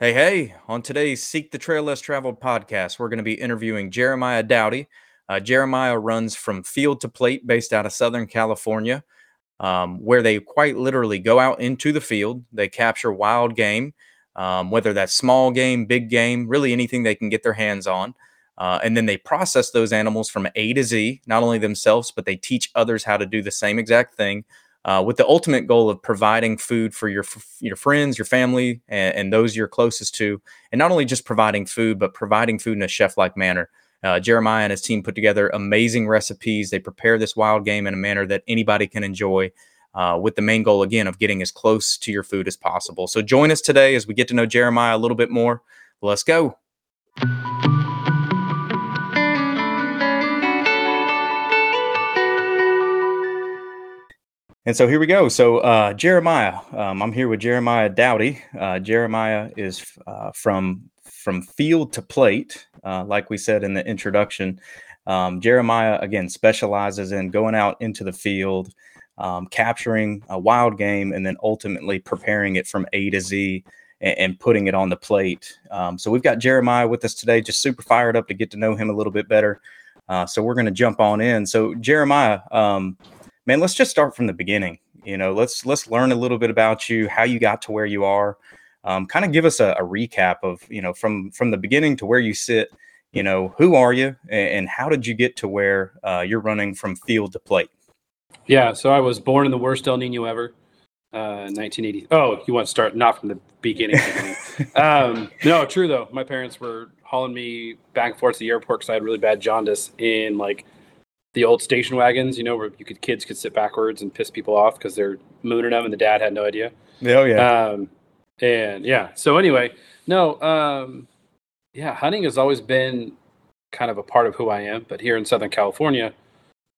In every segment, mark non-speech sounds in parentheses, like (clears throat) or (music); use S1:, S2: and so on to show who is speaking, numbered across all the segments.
S1: Hey, hey, on today's Seek the Trail Less Traveled podcast, we're going to be interviewing Jeremiah Doughty. Uh, Jeremiah runs from field to plate based out of Southern California, um, where they quite literally go out into the field. They capture wild game, um, whether that's small game, big game, really anything they can get their hands on. Uh, and then they process those animals from A to Z, not only themselves, but they teach others how to do the same exact thing uh, with the ultimate goal of providing food for your your friends, your family, and, and, those you're closest to, and not only just providing food, but providing food in a chef-like manner. Uh, Jeremiah and his team put together amazing recipes. They prepare this wild game in a manner that anybody can enjoy. Uh, with the main goal again of getting as close to your food as possible. So join us today as we get to know Jeremiah a little bit more. Let's go. And so here we go. So uh, Jeremiah, um, I'm here with Jeremiah Doughty. Uh, Jeremiah is uh, from from field to plate, uh, like we said in the introduction. Um, Jeremiah again specializes in going out into the field, um, capturing a wild game, and then ultimately preparing it from A to Z and, and putting it on the plate. Um, so we've got Jeremiah with us today. Just super fired up to get to know him a little bit better. Uh, so we're going to jump on in. So Jeremiah. Man, let's just start from the beginning. You know, let's let's learn a little bit about you, how you got to where you are. Um, kind of give us a, a, recap of you know from from the beginning to where you sit. You know, who are you, and, and how did you get to where uh, you're running from field to plate?
S2: Yeah, so I was born in the worst El Nino ever, uh, 1980. Oh, you want to start not from the beginning? (laughs) um, no, true though. My parents were hauling me back and forth to the airport because I had really bad jaundice in like the old station wagons, you know, where you could kids could sit backwards and piss people off because they're mooning them, and the dad had no idea.
S1: Oh yeah.
S2: Um, and yeah. So anyway, no. Um, yeah, hunting has always been kind of a part of who I am, but here in Southern California,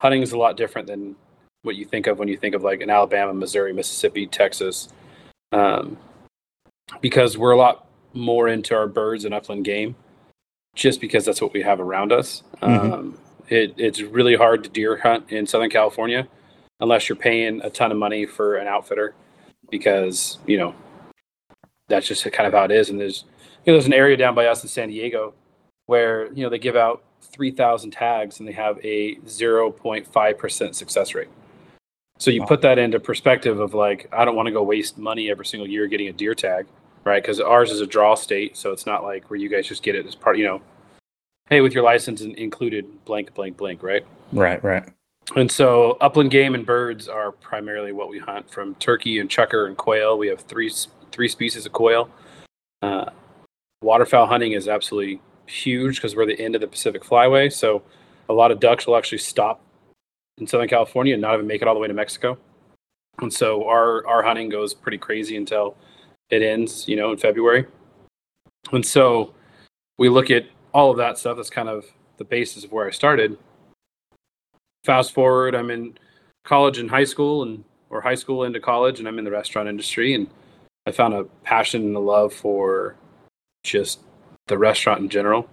S2: hunting is a lot different than what you think of when you think of like in Alabama, Missouri, Mississippi, Texas, um, because we're a lot more into our birds and upland game, just because that's what we have around us. Mm-hmm. Um, it, it's really hard to deer hunt in Southern California unless you're paying a ton of money for an outfitter because, you know, that's just kind of how it is. And there's, you know, there's an area down by us in San Diego where, you know, they give out 3,000 tags and they have a 0.5% success rate. So you wow. put that into perspective of like, I don't want to go waste money every single year getting a deer tag, right? Because ours is a draw state. So it's not like where you guys just get it as part, you know, hey, with your license included blank, blank, blank, right?
S1: Right, right.
S2: And so upland game and birds are primarily what we hunt from turkey and chukar and quail. We have three three species of quail. Uh, waterfowl hunting is absolutely huge because we're the end of the Pacific Flyway. So a lot of ducks will actually stop in Southern California and not even make it all the way to Mexico. And so our our hunting goes pretty crazy until it ends, you know, in February. And so we look at all of that stuff. That's kind of the basis of where I started. Fast forward, I'm in college and high school, and or high school into college, and I'm in the restaurant industry, and I found a passion and a love for just the restaurant in general.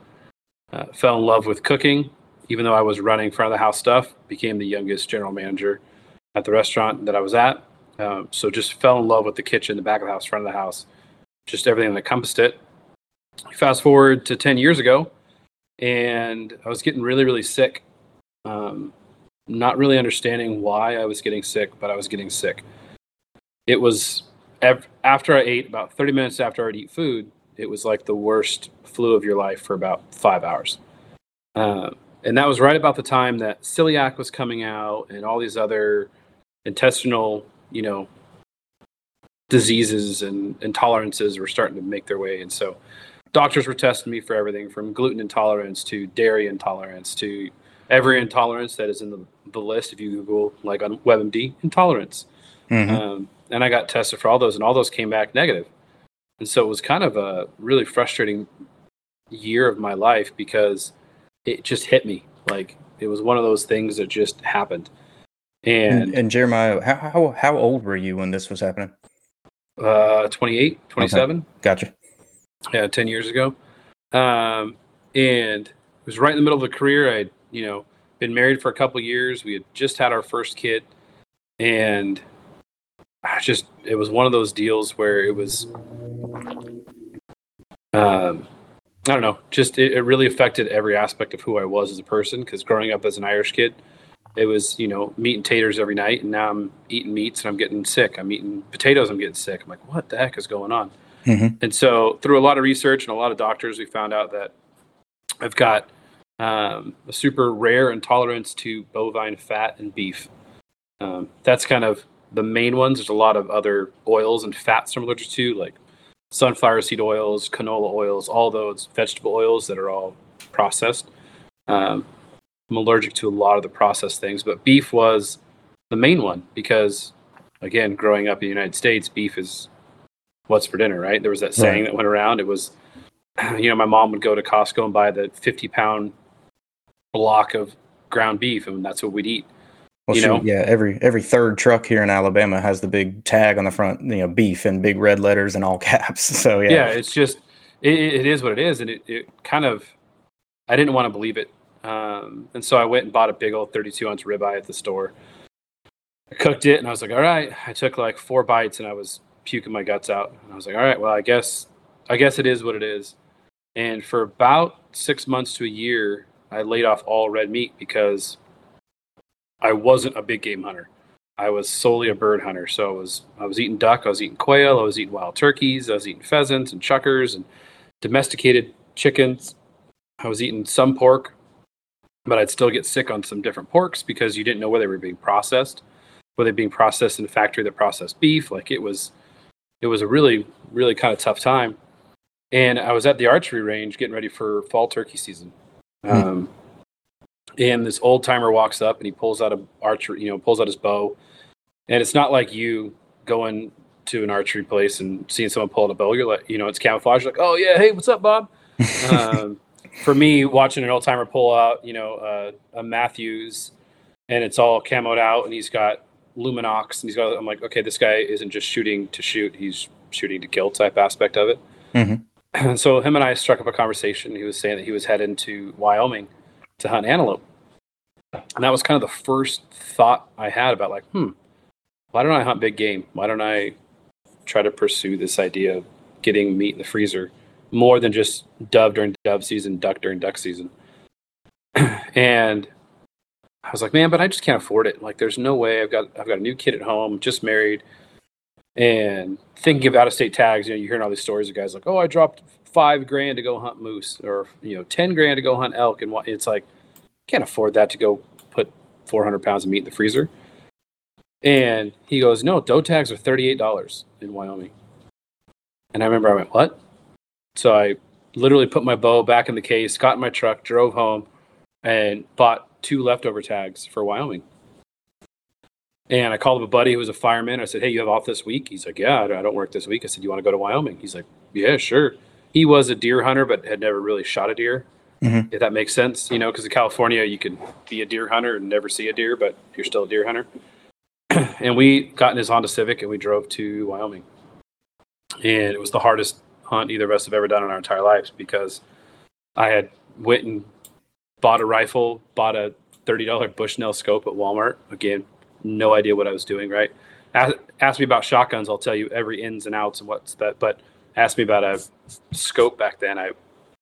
S2: Uh, fell in love with cooking, even though I was running front of the house stuff. Became the youngest general manager at the restaurant that I was at. Um, so just fell in love with the kitchen, the back of the house, front of the house, just everything that encompassed it fast forward to 10 years ago and i was getting really really sick. Um, not really understanding why i was getting sick but i was getting sick. It was after i ate about 30 minutes after i'd eat food it was like the worst flu of your life for about five hours. Uh, and that was right about the time that celiac was coming out and all these other intestinal you know diseases and intolerances were starting to make their way. And so doctors were testing me for everything from gluten intolerance to dairy intolerance to every intolerance that is in the, the list if you google like on webmd intolerance. Mm-hmm. um, and i got tested for all those and all those came back negative. And so it was kind of a really frustrating year of my life because it just hit me. Like it was one of those things that just happened.
S1: And and, and jeremiah how, how how old were you when this was happening?
S2: Uh 28 27
S1: okay. gotcha
S2: yeah, 10 years ago. Um, and it was right in the middle of a career. I'd, you know, been married for a couple years. We had just had our first kid. And I just, it was one of those deals where it was, um, I don't know, just it, it really affected every aspect of who I was as a person. Because growing up as an Irish kid, it was you know meat and taters every night, and now I'm eating meats and I'm getting sick. I'm eating potatoes, I'm getting sick. I'm like, what the heck is going on? Mm-hmm. And so through a lot of research and a lot of doctors, we found out that I've got um, a super rare intolerance to bovine fat and beef. Um, that's kind of the main ones. There's a lot of other oils and fats I'm allergic to, like sunflower seed oils, canola oils, all those vegetable oils that are all processed. Um, I'm allergic to a lot of the processed things, but beef was the main one because, again, growing up in the United States, beef is what's for dinner, right? There was that saying right. that went around. It was, (clears throat) you know, my mom would go to Costco and buy the 50 pound block of ground beef, and that's what we'd eat.
S1: Well, you know, yeah, every every third truck here in Alabama has the big tag on the front, you know, beef in big red letters and all (laughs) caps. So yeah,
S2: yeah, it's just it, it is what it is, and it, it kind of I didn't want to believe it, um, and so I went and bought a big old 32 ounce ribeye at the store. I cooked it, and I was like, all right. I took like four bites, and I was puking my guts out, and I was like, all right, well, I guess I guess it is what it is. And for about six months to a year, I laid off all red meat because I wasn't a big game hunter. I was solely a bird hunter. So I was I was eating duck, I was eating quail, I was eating wild turkeys, I was eating pheasants and chukars and domesticated chickens. I was eating some pork, but I'd still get sick on some different porks because you didn't know where they were being processed. Were they being processed in a factory that processed beef? Like it was it was a really, really kind of tough time. And I was at the archery range getting ready for fall turkey season. Mm. Um, and this old timer walks up and he pulls out a archer, you know, pulls out his bow. And it's not like you going to an archery place and seeing someone pull out a bow. You're like, you know, it's camouflage. Like, oh yeah, hey, what's up, Bob? (laughs) um, for me, watching an old timer pull out, you know, uh, a Mathews, and it's all camoed out, and he's got Lumenoks, and he's got. I'm like, okay, this guy isn't just shooting to shoot; he's shooting to kill type aspect of it. Mm-hmm. And (clears throat) so him and I struck up a conversation. He was saying that he was heading to Wyoming to hunt antelope. And that was kind of the first thought I had about like, hmm, why don't I hunt big game? Why don't I try to pursue this idea of getting meat in the freezer more than just dove during dove season, duck during duck season? (clears throat) and I was like, man, but I just can't afford it. Like, there's no way. I've got I've got a new kid at home, just married, and thinking of out of state tags. You know, you're hearing all these stories of guys like, oh, I dropped five grand to go hunt moose or you know ten grand to go hunt elk and what it's like can't afford that to go put 400 pounds of meat in the freezer and he goes no doe tags are $38 in wyoming and i remember i went what so i literally put my bow back in the case got in my truck drove home and bought two leftover tags for wyoming and I called up a buddy who was a fireman. I said, Hey, you have off this week? He's like, Yeah, I don't work this week. I said, You want to go to Wyoming? He's like, Yeah, sure he was a deer hunter, but had never really shot a deer. Mm-hmm. If that makes sense, you know, because in California you can be a deer hunter and never see a deer, but you're still a deer hunter. (clears throat) and we got in his Honda Civic and we drove to Wyoming, and it was the hardest hunt either of us have ever done in our entire lives because I had went and bought a rifle, bought a thirty dollar Bushnell scope at Walmart. Again, no idea what I was doing. Right? Ask, ask me about shotguns, I'll tell you every ins and outs and what's that. But ask me about a scope back then. I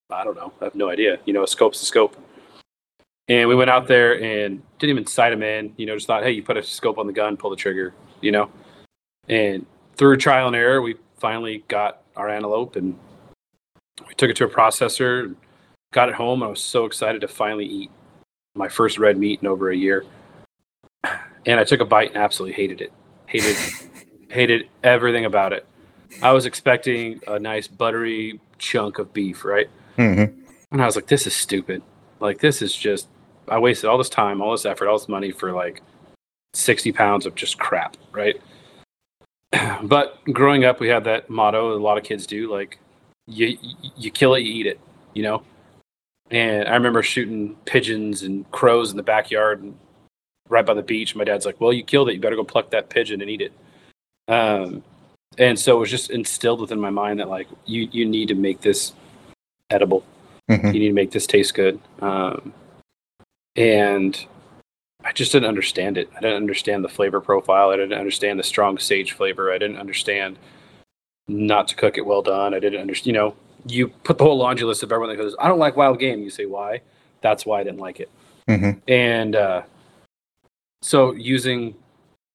S2: I don't know. I have no idea. You know, a scope's a scope. And we went out there and didn't even sight him in. You know, just thought, hey, you put a scope on the gun, pull the trigger. You know, and through trial and error, we finally got our antelope and we took it to a processor, got it home. I was so excited to finally eat my first red meat in over a year. And I took a bite and absolutely hated it. Hated, (laughs) hated everything about it. I was expecting a nice buttery chunk of beef, right? Mm-hmm. And I was like, this is stupid. Like, this is just, I wasted all this time, all this effort, all this money for like 60 pounds of just crap, right? (clears throat) but growing up, we had that motto, a lot of kids do, like, you, you kill it, you eat it, you know? And I remember shooting pigeons and crows in the backyard and right by the beach. My dad's like, well, you killed it. You better go pluck that pigeon and eat it. Um, and so it was just instilled within my mind that like you you need to make this edible mm-hmm. you need to make this taste good um, and i just didn't understand it i didn't understand the flavor profile i didn't understand the strong sage flavor i didn't understand not to cook it well done i didn't understand you know you put the whole laundry list of everyone that goes, I don't like wild game. You say why? That's why I didn't like it.
S1: Mm-hmm.
S2: And uh, so using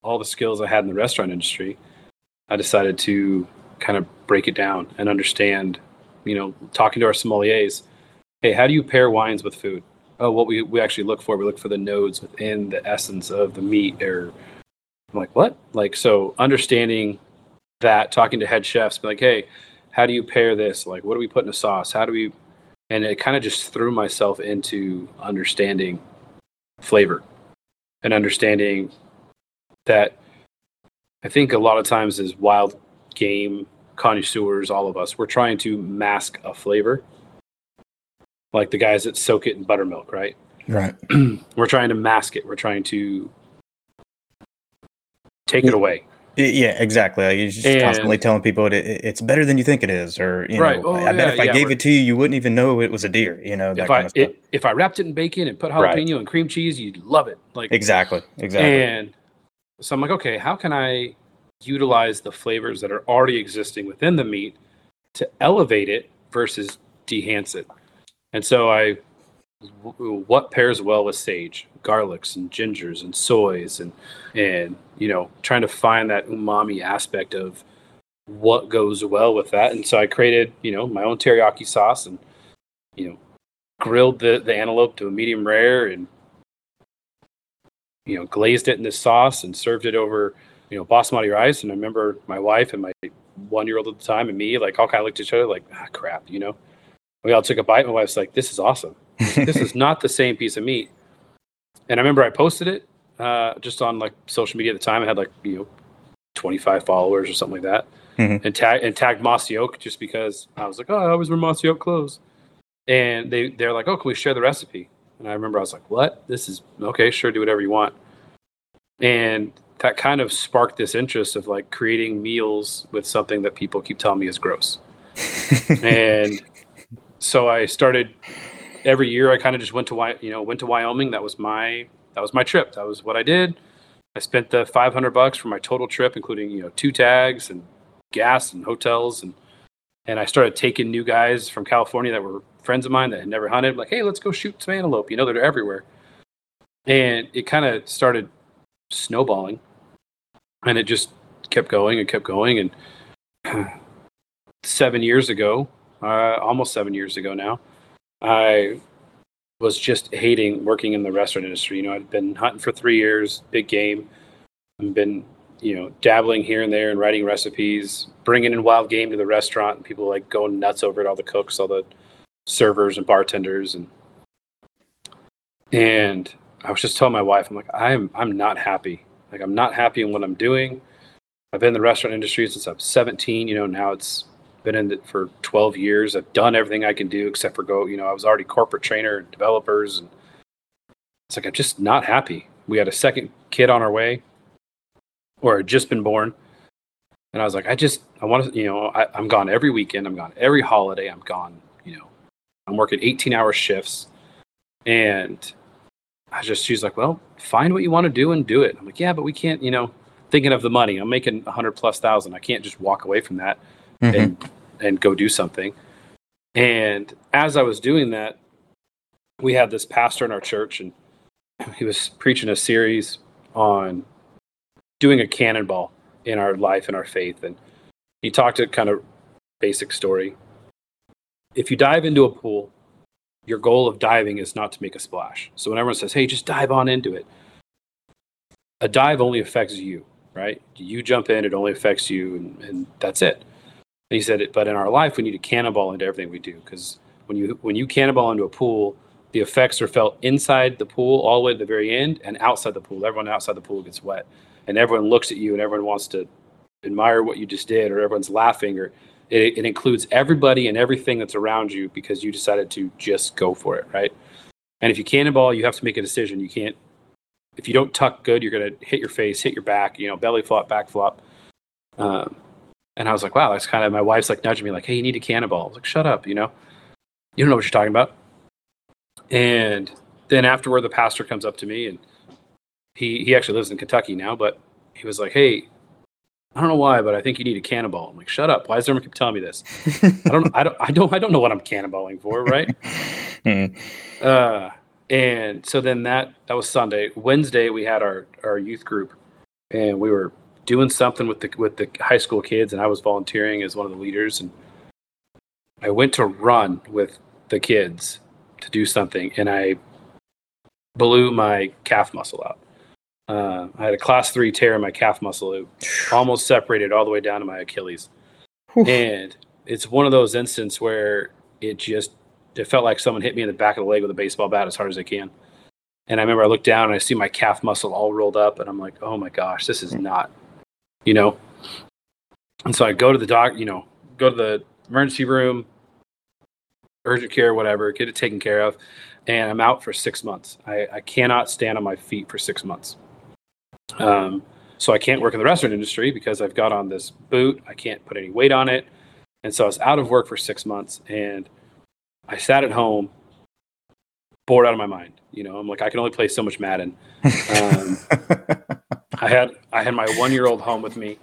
S2: all the skills I had in the restaurant industry, I decided to kind of break it down and understand, you know, talking to our sommeliers, hey, how do you pair wines with food? Oh, what we, we actually look for, we look for the nodes within the essence of the meat or I'm like, what? Like, so understanding that, talking to head chefs, be like, hey, how do you pair this? Like, what do we put in a sauce? How do we, and it kind of just threw myself into understanding flavor and understanding that I think a lot of times as wild game connoisseurs, all of us, we're trying to mask a flavor. Like the guys that soak it in buttermilk, right?
S1: Right. (clears throat)
S2: we're trying to mask it. We're trying to take it away.
S1: Yeah, exactly. Like, you're just
S2: And-
S1: constantly telling people it, it- it's better than you think it is, or you
S2: Right.
S1: know,
S2: Oh,
S1: I bet
S2: yeah,
S1: if I
S2: yeah,
S1: gave
S2: we're-
S1: it to you, you wouldn't even know it was a deer. You know that
S2: If
S1: kind
S2: I
S1: of stuff.
S2: it, if I wrapped it in bacon and put
S1: Right.
S2: jalapeno and cream cheese, you'd love it. Like
S1: exactly. Exactly.
S2: And so I'm like, okay, how can I utilize the flavors that are already existing within the meat to elevate it versus dehance it? And so I, what pairs well with sage, garlics, and gingers, and soys, and and you know, trying to find that umami aspect of what goes well with that. And so I created, you know, my own teriyaki sauce, and you know, grilled the the antelope to a medium rare, and you know, glazed it in this sauce and served it over, you know, basmati rice. And I remember my wife and my one year old at the time and me, like, all kind of looked at each other like, ah, crap, you know. We all took a bite. My wife's like, this is awesome. This is not the same piece of meat. And I remember I posted it uh, just on like social media at the time. I had like, you know, 25 followers or something like that.
S1: Mhm.
S2: And, tag, and tagged Mossy Oak just because I was like, oh, I always wear Mossy Oak clothes. And they, they're like, oh, can we share the recipe? And I remember I was like, what? This is okay, sure, do whatever you want. And that kind of sparked this interest of like creating meals with something that people keep telling me is gross. (laughs) and so I started every year I kind of just went to you know, went to Wyoming. That was my that was my trip. That was what I did. I spent the 500 bucks for my total trip including, you know, two tags and gas and hotels and and I started taking new guys from California that were friends of mine that had never hunted like, "Hey, let's go shoot some antelope." You know, they're everywhere. And it kind of started snowballing and it just kept going and kept going and (sighs) seven years ago uh, almost seven years ago now i was just hating working in the restaurant industry. You know i'd been hunting for three years big game. I've been you know dabbling here and there and writing recipes bringing in wild game to the restaurant. And people like going nuts over it all the cooks all the servers and bartenders and and i was just telling my wife i'm like i'm i'm not happy. Like i'm not happy in what i'm doing. I've been in the restaurant industry since i'm 17 you know now it's been in it for 12 years i've done everything i can do except for go you know i was already corporate trainer and developers and it's like i'm just not happy we had a second kid on our way or had just been born and i was like i just i want to you know I, i'm gone every weekend i'm gone every holiday i'm gone you know i'm working 18 hour shifts and I just she's like, well, find what you want to do and do it. I'm like, yeah, but we can't, you know, thinking of the money. I'm making a hundred plus thousand. I can't just walk away from that
S1: Mhm.
S2: and and go do something. And as I was doing that, we had this pastor in our church, and he was preaching a series on doing a cannonball in our life and our faith. And he talked a kind of basic story. If you dive into a pool, your goal of diving is not to make a splash. So when everyone says, "Hey, just dive on into it," a dive only affects you, right? You jump in, it only affects you, and, and that's it. And he said, "But in our life, we need to cannonball into everything we do because when you when you cannonball into a pool, the effects are felt inside the pool all the way to the very end, and outside the pool. Everyone outside the pool gets wet, and everyone looks at you, and everyone wants to admire what you just did, or everyone's laughing, or it, it includes everybody and everything that's around you because you decided to just go for it, right? And if you cannonball, you have to make a decision. You can't, if you don't tuck good, you're going to hit your face, hit your back, you know, belly flop, back flop. Um, and I was like, wow, that's kind of, my wife's like nudging me, like, hey, you need a cannonball. I was like, shut up, you know, you don't know what you're talking about. And then afterward, the pastor comes up to me and he, he actually lives in Kentucky now, but he was like, hey, I don't know why, but I think you need a cannonball. I'm like, shut up. Why does everyone keep telling me this? (laughs) I don't, I don't, I don't, I don't know what I'm cannonballing for, right? (laughs)
S1: Mm.
S2: uh, and so then that that was Sunday. Wednesday we had our our youth group, and we were doing something with the with the high school kids, and I was volunteering as one of the leaders, and I went to run with the kids to do something, and I blew my calf muscle out. Uh, I had a class three tear in my calf muscle. It (sighs) almost separated all the way down to my Achilles.
S1: Whew.
S2: And it's one of those instances where it just it felt like someone hit me in the back of the leg with a baseball bat as hard as they can. And I remember I looked down and I see my calf muscle all rolled up, and I'm like, oh my gosh, this is not, you know. And so I go to the doc, you know, go to the emergency room, urgent care, whatever, get it taken care of, and I'm out for six months. I, I cannot stand on my feet for six months. Um, so I can't work in the restaurant industry because I've got on this boot. I can't put any weight on it, and so I was out of work for six months, and I sat at home, bored out of my mind. You know, I'm like, I can only play so much Madden. (laughs) Um, I had I had my one year old home with me.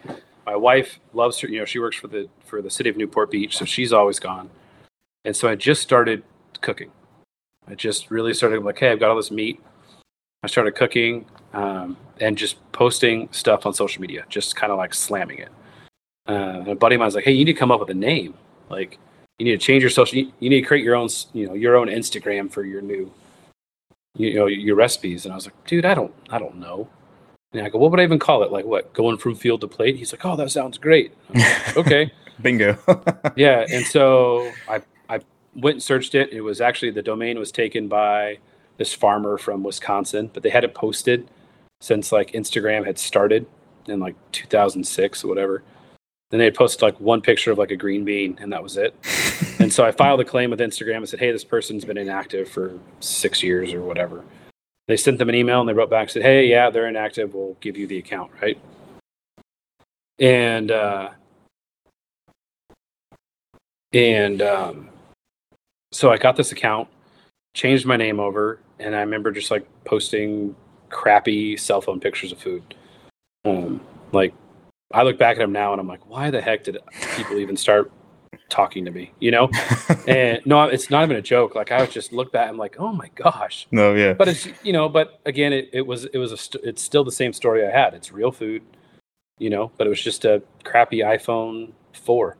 S2: My wife loves her. You know, she works for the for the city of Newport Beach, so she's always gone. And so I just started cooking. I just really started like, hey, I've got all this meat. I started cooking um, and just posting stuff on social media, just kind of like slamming it. Uh, and a buddy of mine was like, hey, you need to come up with a name. Like, you need to change your social. You need to create your own, you know, your own Instagram for your new, you know, your recipes. And I was like, dude, I don't, I don't know. And I go, what would I even call it? Like, what? Going from field to plate? He's like, oh, that sounds great. Like, (laughs) okay.
S1: Bingo. (laughs)
S2: yeah, and so I I went and searched it. It was actually the domain was taken by this farmer from Wisconsin, but they had it posted since like Instagram had started in like 2006 or whatever. Then they had posted like one picture of like a green bean, and that was it. (laughs) and so I filed a claim with Instagram and said, "Hey, this person's been inactive for six years or whatever." They sent them an email and they wrote back and said, "Hey, yeah, they're inactive. We'll give you the account, right?" And uh, and um, so I got this account, changed my name over, and I remember just like posting crappy cell phone pictures of food. Um, like I look back at them now and I'm like, why the heck did people even start talking to me? You know? (laughs) and no, it's not even a joke. Like I would just look back, I'm like, oh my gosh.
S1: no, yeah.
S2: But it's you know, but again, it, it was it was a st- it's still the same story I had. It's real food, you know, but it was just a crappy iPhone four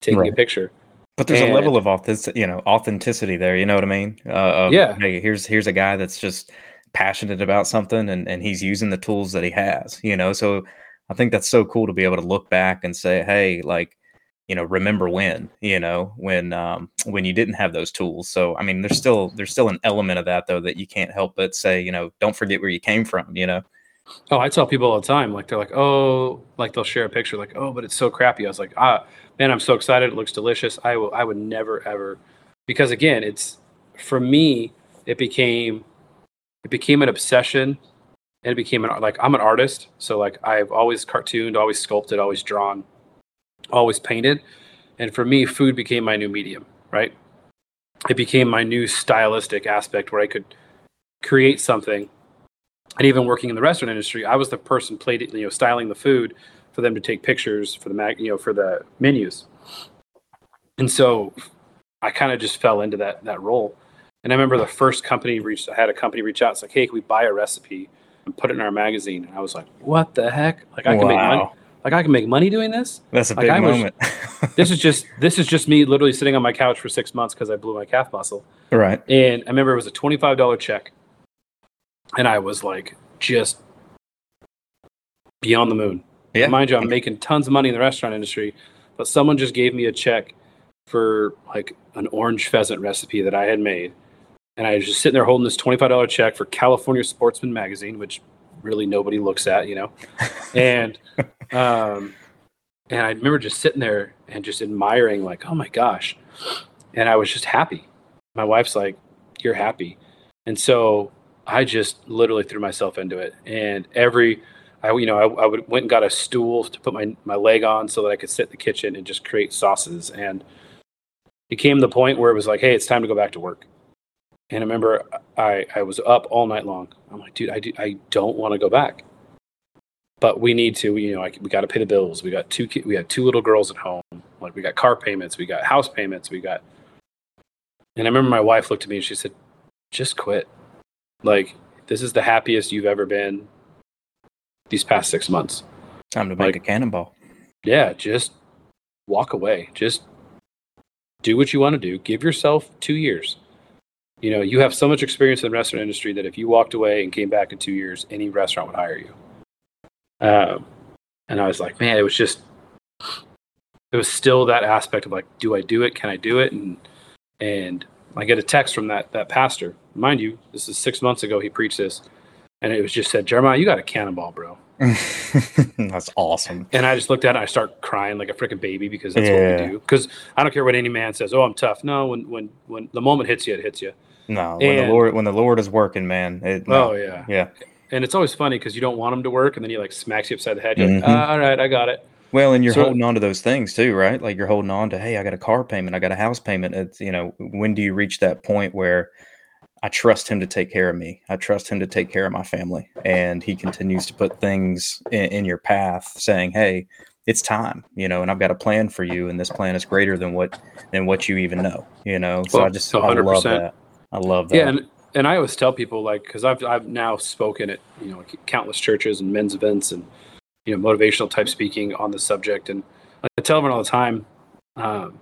S2: taking a picture.
S1: But there's a level of authentic, you know, authenticity there. You know what I mean? Uh, of,
S2: Yeah.
S1: Hey, here's here's a guy that's just passionate about something, and and he's using the tools that he has. You know, so I think that's so cool to be able to look back and say, hey, like, you know, remember when, you know, when um when you didn't have those tools. So I mean, there's still there's still an element of that though that you can't help but say, you know, don't forget where you came from. You know.
S2: Oh, I tell people all the time, like they're like, oh, like they'll share a picture, like, oh, but it's so crappy. I was like, ah, man, I'm so excited. It looks delicious. I will, I would never ever, because again, it's for me, it became, it became an obsession, and it became an like I'm an artist, so like I've always cartooned, always sculpted, always drawn, always painted, and for me, food became my new medium, right? It became my new stylistic aspect where I could create something and even working in the restaurant industry, I was the person played you know styling the food for them to take pictures for the mag, you know, for the menus. And so I kind of just fell into that that role. And I remember the first company reached I had a company reach out. It's like, hey, can we buy a recipe and put it in our magazine? And I was like, what the heck? Like I can make money. Like I can make money doing this.
S1: That's a
S2: Like,
S1: big
S2: I was-
S1: moment. (laughs)
S2: This is just this is just me literally sitting on my couch for six months because I blew my calf muscle.
S1: right.
S2: And I remember it was a twenty-five dollar check, and I was like, just beyond the moon.
S1: Yeah.
S2: Mind you, I'm making tons of money in the restaurant industry, but someone just gave me a check for like an orange pheasant recipe that I had made, and I was just sitting there holding this twenty-five dollar check for California Sportsman magazine, which really nobody looks at, you know, and (laughs) um, and I remember just sitting there and just admiring, like, oh my gosh, and I was just happy. My wife's like, "You're happy," and so I just literally threw myself into it. And every, I you know, I, I would went and got a stool to put my my leg on so that I could sit in the kitchen and just create sauces. And it came to the point where it was like, "Hey, it's time to go back to work." And I remember I I was up all night long. I'm like, dude, I do, I don't want to go back. but we need to, you know, we got to pay the bills. We got two, ki- we have two little girls at home. Like we got car payments, we got house payments, we got. And I remember my wife looked at me and she said, "Just quit. Like this is the happiest you've ever been. These past six months.
S1: Time to make
S2: Like-
S1: a cannonball.
S2: Yeah, just walk away. Just do what you want to do. Give yourself two years. You know, you have so much experience in the restaurant industry that if you walked away and came back in two years, any restaurant would hire you. Um, and I was like, man, it was just, it was still that aspect of like, do I do it? Can I do it? And and I get a text from that that pastor. Mind you, this is six months ago. He preached this, and it was just said, Jeremiah, you got a cannonball, bro. (laughs)
S1: That's awesome.
S2: And I just looked at it and I start crying like a freaking baby because that's what
S1: Yeah.
S2: we do. Because I don't care what any man says. Oh, I'm tough. No, when when when the moment hits you, it hits you.
S1: No, when the Lord when the Lord is working, man. It, no.
S2: Oh yeah.
S1: yeah.
S2: And it's always funny because you don't want him to work, and then he like smacks you upside the head. You're like,
S1: Mhm.
S2: "Ah, all right, I got it.
S1: Well, and you're
S2: So-
S1: holding on to those things too, right? Like you're holding on to, hey, I got a car payment, I got a house payment. It's you know, when do you reach that point where I trust him to take care of me? I trust him to take care of my family, and he continues to put things in, in your path, saying, "Hey, it's time," you know, and I've got a plan for you, and this plan is greater than what than what you even know, you know. So I just I
S2: 100%.
S1: love that. I love that.
S2: Yeah, and and I always tell people like because I've I've now spoken at you know countless churches and men's events and you know motivational type speaking on the subject, and I tell them all the time, um,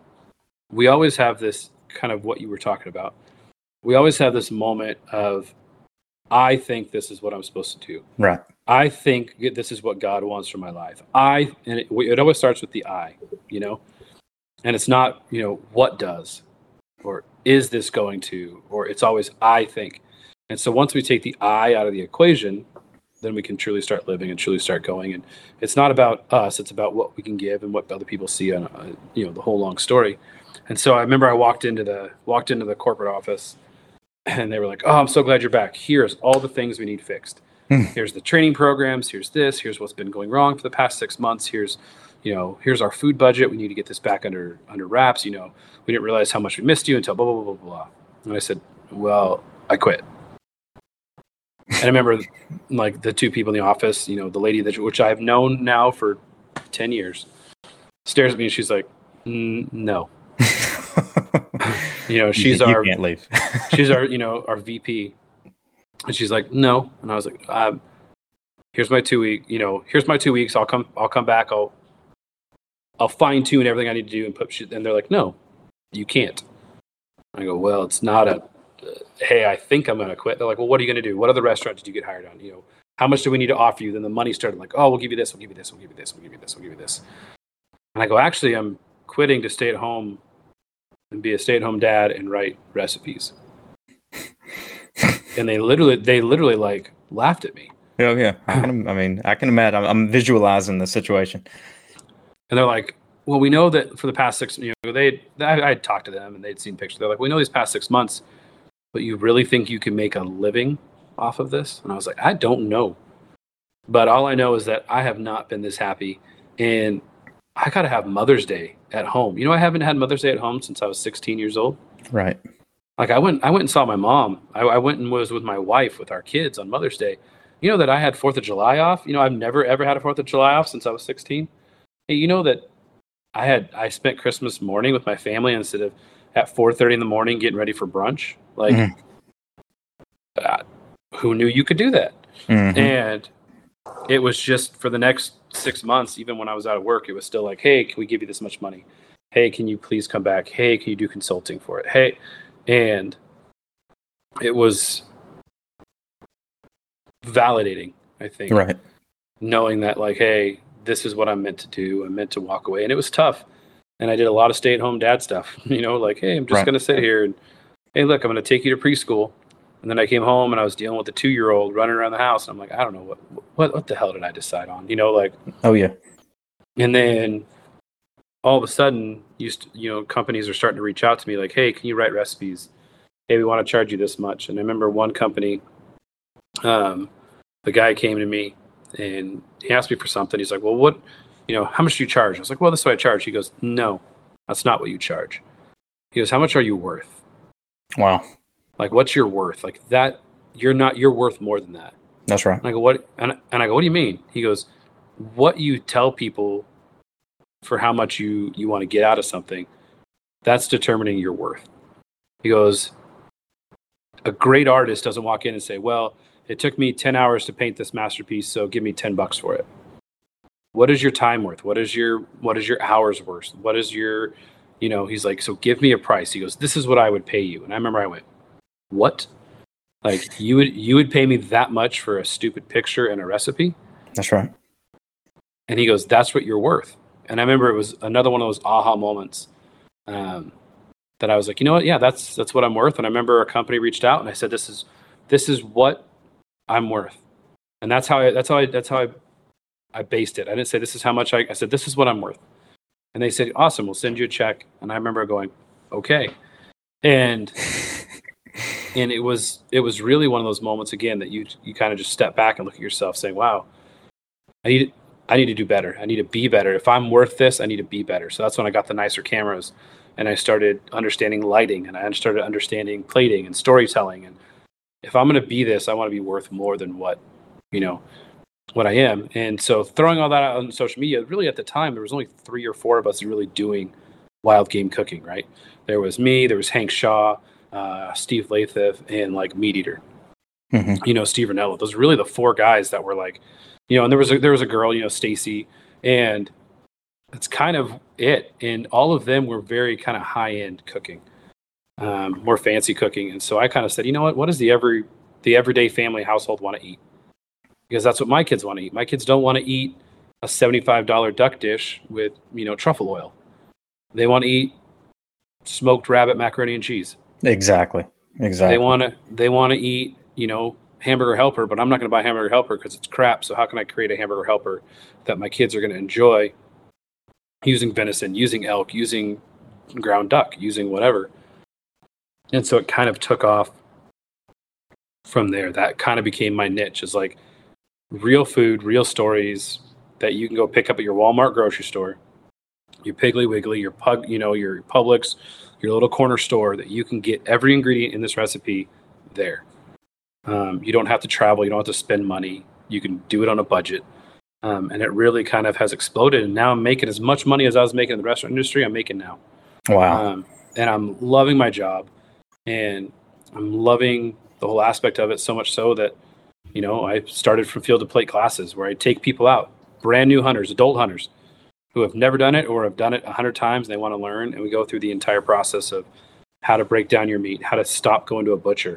S2: we always have this kind of what you were talking about. We always have this moment of, I think this is what I'm supposed to do.
S1: right.
S2: I think this is what God wants for my life. I and it, it always starts with the I, you know, and it's not you know what does, or is this going to, or it's always I think. And so once we take the I out of the equation, then we can truly start living and truly start going. And it's not about us; it's about what we can give and what other people see on uh, you know the whole long story. And so I remember I walked into the walked into the corporate office, and they were like, "Oh, I'm so glad you're back. Here's all the things we need fixed." here's the training programs here's this here's what's been going wrong for the past six months here's you know here's our food budget we need to get this back under under wraps you know we didn't realize how much we missed you until blah blah blah blah blah and i said well i quit and i remember like the two people in the office you know the lady that which i've known now for 10 years stares at me and she's like "Mm, no (laughs) you know she's
S1: you
S2: our
S1: can't leave. (laughs)
S2: she's our you know (laughs) our VP, and she's like, no, and I was like, um, here's my two week, you know, here's my two weeks. I'll come, I'll come back. I'll, I'll fine tune everything I need to do and put shit. And they're like, no, you can't. I go, well, it's not a, uh, hey, I think I'm gonna quit. They're like, well, what are you gonna do? What other restaurant did you get hired on? You know, how much do we need to offer you? Then the money started like, oh, we'll give you this, we'll give you this, we'll give you this, we'll give you this, we'll give you this. And I go, actually, I'm quitting to stay at home and be a stay-at-home dad and write recipes and they literally they literally like laughed at me
S1: Oh yeah, I can. I mean, I can imagine. I'm, I'm visualizing the situation.
S2: And they're like well we know that for the past six you know they I, I had talked to them and they'd seen pictures they're like we know these past six months but you really think you can make a living off of this and i was like i don't know but all i know is that i have not been this happy and i gotta have mother's day at home you know i haven't had mother's day at home since i was 16 years old
S1: Right.
S2: Like I went, I went and saw my mom. I, I went and was with my wife with our kids on Mother's Day. You know that I had Fourth of July off. You know I've never ever had a Fourth of July off since I was 16. Hey, you know that I had I spent Christmas morning with my family instead of at 4:30 in the morning getting ready for brunch. Like,
S1: Mhm.
S2: uh, who knew you could do that?
S1: Mhm.
S2: And it was just for the next six months, even when I was out of work, it was still like, hey, can we give you this much money? Hey, can you please come back? Hey, can you do consulting for it? Hey, and it was validating, I think,
S1: Right.
S2: knowing that, like, hey, this is what I'm meant to do. I'm meant to walk away. And it was tough. And I did a lot of stay at home dad stuff, (laughs) you know, like, hey, I'm just
S1: Right.
S2: going to sit here and, hey, look, I'm going to take you to preschool. And then I came home and I was dealing with a two year old running around the house. And I'm like, I don't know what, what, what the hell did I decide on? You know, like,
S1: Oh yeah.
S2: and then all of a sudden, you, st- you know, companies are starting to reach out to me like, hey, can you write recipes? Hey, we want to charge you this much. And I remember one company, um, the guy came to me and he asked me for something. He's like, well, what, you know, how much do you charge? I was like, well, this is what I charge. He goes, no, that's not what you charge. He goes, how much are you worth?
S1: Wow.
S2: Like, what's your worth? Like that, you're not, you're worth more than that.
S1: That's right.
S2: And I go, what? And, and I go, what do you mean? He goes, what you tell people for how much you you want to get out of something, that's determining your worth. He goes, a great artist doesn't walk in and say, "Well, it took me 10 hours to paint this masterpiece, so give me 10 bucks for it." What is your time worth? What is your what is your hours worth? What is your you know, he's like, "So give me a price." He goes, "This is what I would pay you." And I remember I went, "What?" Like you would you would pay me that much for a stupid picture and a recipe?
S1: That's right.
S2: And he goes, "That's what you're worth." And I remember it was another one of those aha moments um, that I was like, you know what? Yeah, that's that's what I'm worth. And I remember a company reached out and I said, "This is this is what I'm worth," and that's how I that's how I that's how I I based it. I didn't say this is how much I I said this is what I'm worth, and they said, "Awesome, we'll send you a check." And I remember going, "Okay," and (laughs) and it was it was really one of those moments again that you you kind of just step back and look at yourself, saying, "Wow, I need I need to do better. I need to be better. If I'm worth this, I need to be better." So that's when I got the nicer cameras, and I started understanding lighting, and I started understanding plating and storytelling. And if I'm going to be this, I want to be worth more than what you know what I am. And so throwing all that out on social media, really at the time there was only three or four of us really doing wild game cooking. Right? There was me, there was Hank Shaw uh, Steve Lathif, and like Meat Eater. Mm-hmm. You know, Steve Rinella. Those were really the four guys that were like, you know, and there was a, there was a girl, you know, Stacy, and that's kind of it. And all of them were very kind of high end cooking, um, more fancy cooking. And so I kind of said, you know what? What does the every the everyday family household want to eat? Because that's what my kids want to eat. My kids don't want to eat a seventy-five dollar duck dish with you know truffle oil. They want to eat smoked rabbit macaroni and cheese.
S1: Exactly. Exactly.
S2: They want to they want to eat, you know, hamburger helper, but I'm not going to buy hamburger helper because it's crap. So how can I create a hamburger helper that my kids are going to enjoy using venison, using elk, using ground duck, using whatever. And so it kind of took off from there. That kind of became my niche is like real food, real stories that you can go pick up at your Walmart grocery store, your Piggly Wiggly, your pug, you know, your Publix, your little corner store that you can get every ingredient in this recipe there. Um, you don't have to travel. You don't have to spend money. You can do it on a budget. Um, and it really kind of has exploded. And now I'm making as much money as I was making in the restaurant industry. I'm making now.
S1: Wow.
S2: Um, and I'm loving my job, and I'm loving the whole aspect of it so much so that, you know, I started from field to plate classes where I take people out, brand new hunters, adult hunters, who have never done it or have done it a hundred times and they want to learn. And we go through the entire process of how to break down your meat, how to stop going to a butcher.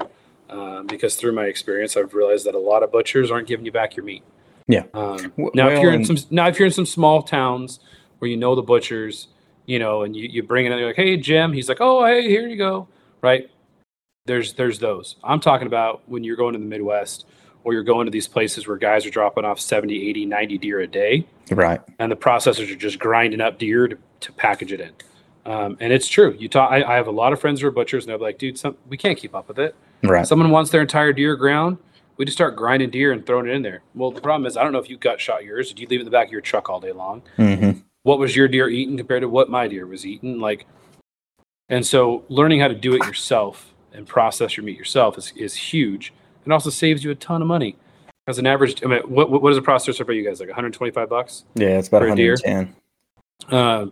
S2: Uh, because through my experience, I've realized that a lot of butchers aren't giving you back your meat.
S1: Yeah.
S2: Um, now, well, if you're in some now if you're in some small towns where you know the butchers, you know, and you, you bring it in, like, hey Jim, he's like, oh hey, here you go, right? There's there's those. I'm talking about when you're going to the Midwest or you're going to these places where guys are dropping off 70, 80, 90 deer a day.
S1: Right.
S2: And the processors are just grinding up deer to, to package it in. Um, and it's true. You talk, I, I, have a lot of friends who are butchers and they're like, dude, some, we can't keep up with it.
S1: Right.
S2: Someone wants their entire deer ground. We just start grinding deer and throwing it in there. Well, the problem is, I don't know if you gut shot yours. Did you leave it in the back of your truck all day long?
S1: Mm-hmm.
S2: What was your deer eating compared to what my deer was eating? Like, and so learning how to do it yourself and process your meat yourself is, is huge. It also saves you a ton of money. As an average, I mean, what what is a processor for you guys? Like 125 bucks?
S1: Yeah, it's about 110.
S2: Um,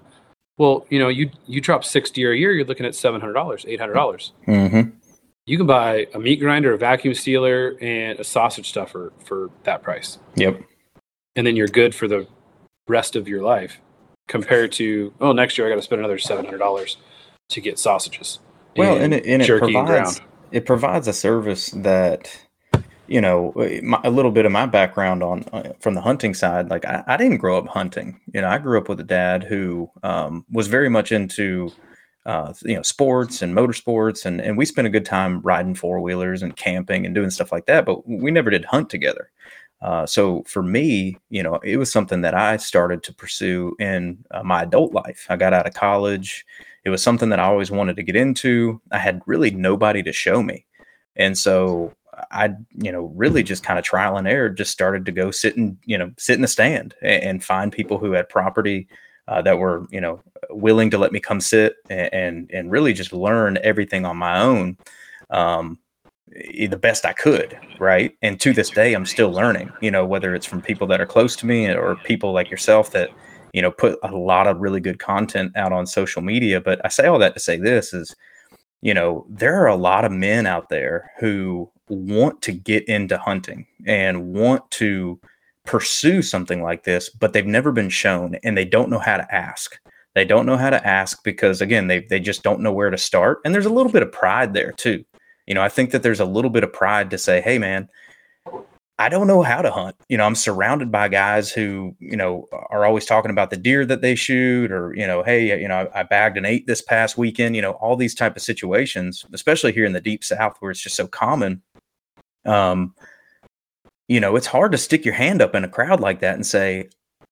S2: well, you know, you you drop six deer a year, you're looking at seven hundred dollars, eight hundred dollars.
S1: Mm-hmm.
S2: You can buy a meat grinder, a vacuum sealer, and a sausage stuffer for that price.
S1: Yep.
S2: And then you're good for the rest of your life. Compared to, oh, next year I got to spend another seven hundred dollars to get sausages.
S1: Well, and, and it, and it provides it provides a service that you know my, a little bit of my background on uh, from the hunting side like I, I, didn't grow up hunting. You know i grew up with a dad who um, was very much into uh, you know sports and motorsports and, and we spent a good time riding four-wheelers and camping and doing stuff like that but we never did hunt together. Uh, so for me you know it was something that i started to pursue in uh, my adult life. I got out of college it was something that i always wanted to get into i had really nobody to show me and so I, you know, really just kind of trial and error, just started to go sit and, you know, sit in the stand and, and find people who had property uh, that were, you know, willing to let me come sit and, and, and really just learn everything on my own. Um, the best I could, right? And to this day, I'm still learning. You know, whether it's from people that are close to me or people like yourself that you know put a lot of really good content out on social media. But I say all that to say this is, you know, there are a lot of men out there who want to get into hunting and want to pursue something like this, but they've never been shown and they don't know how to ask. They don't know how to ask because again, they they just don't know where to start. And there's a little bit of pride there too. You know, I think that there's a little bit of pride to say, "Hey man, I don't know how to hunt. You know, I'm surrounded by guys who, you know, are always talking about the deer that they shoot or, you know, hey, you know, I, I bagged an eight this past weekend, you know, all these type of situations, especially here in the deep south where it's just so common. Um, you know, it's hard to stick your hand up in a crowd like that and say,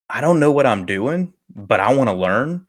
S1: I don't know what I'm doing, but I want to learn.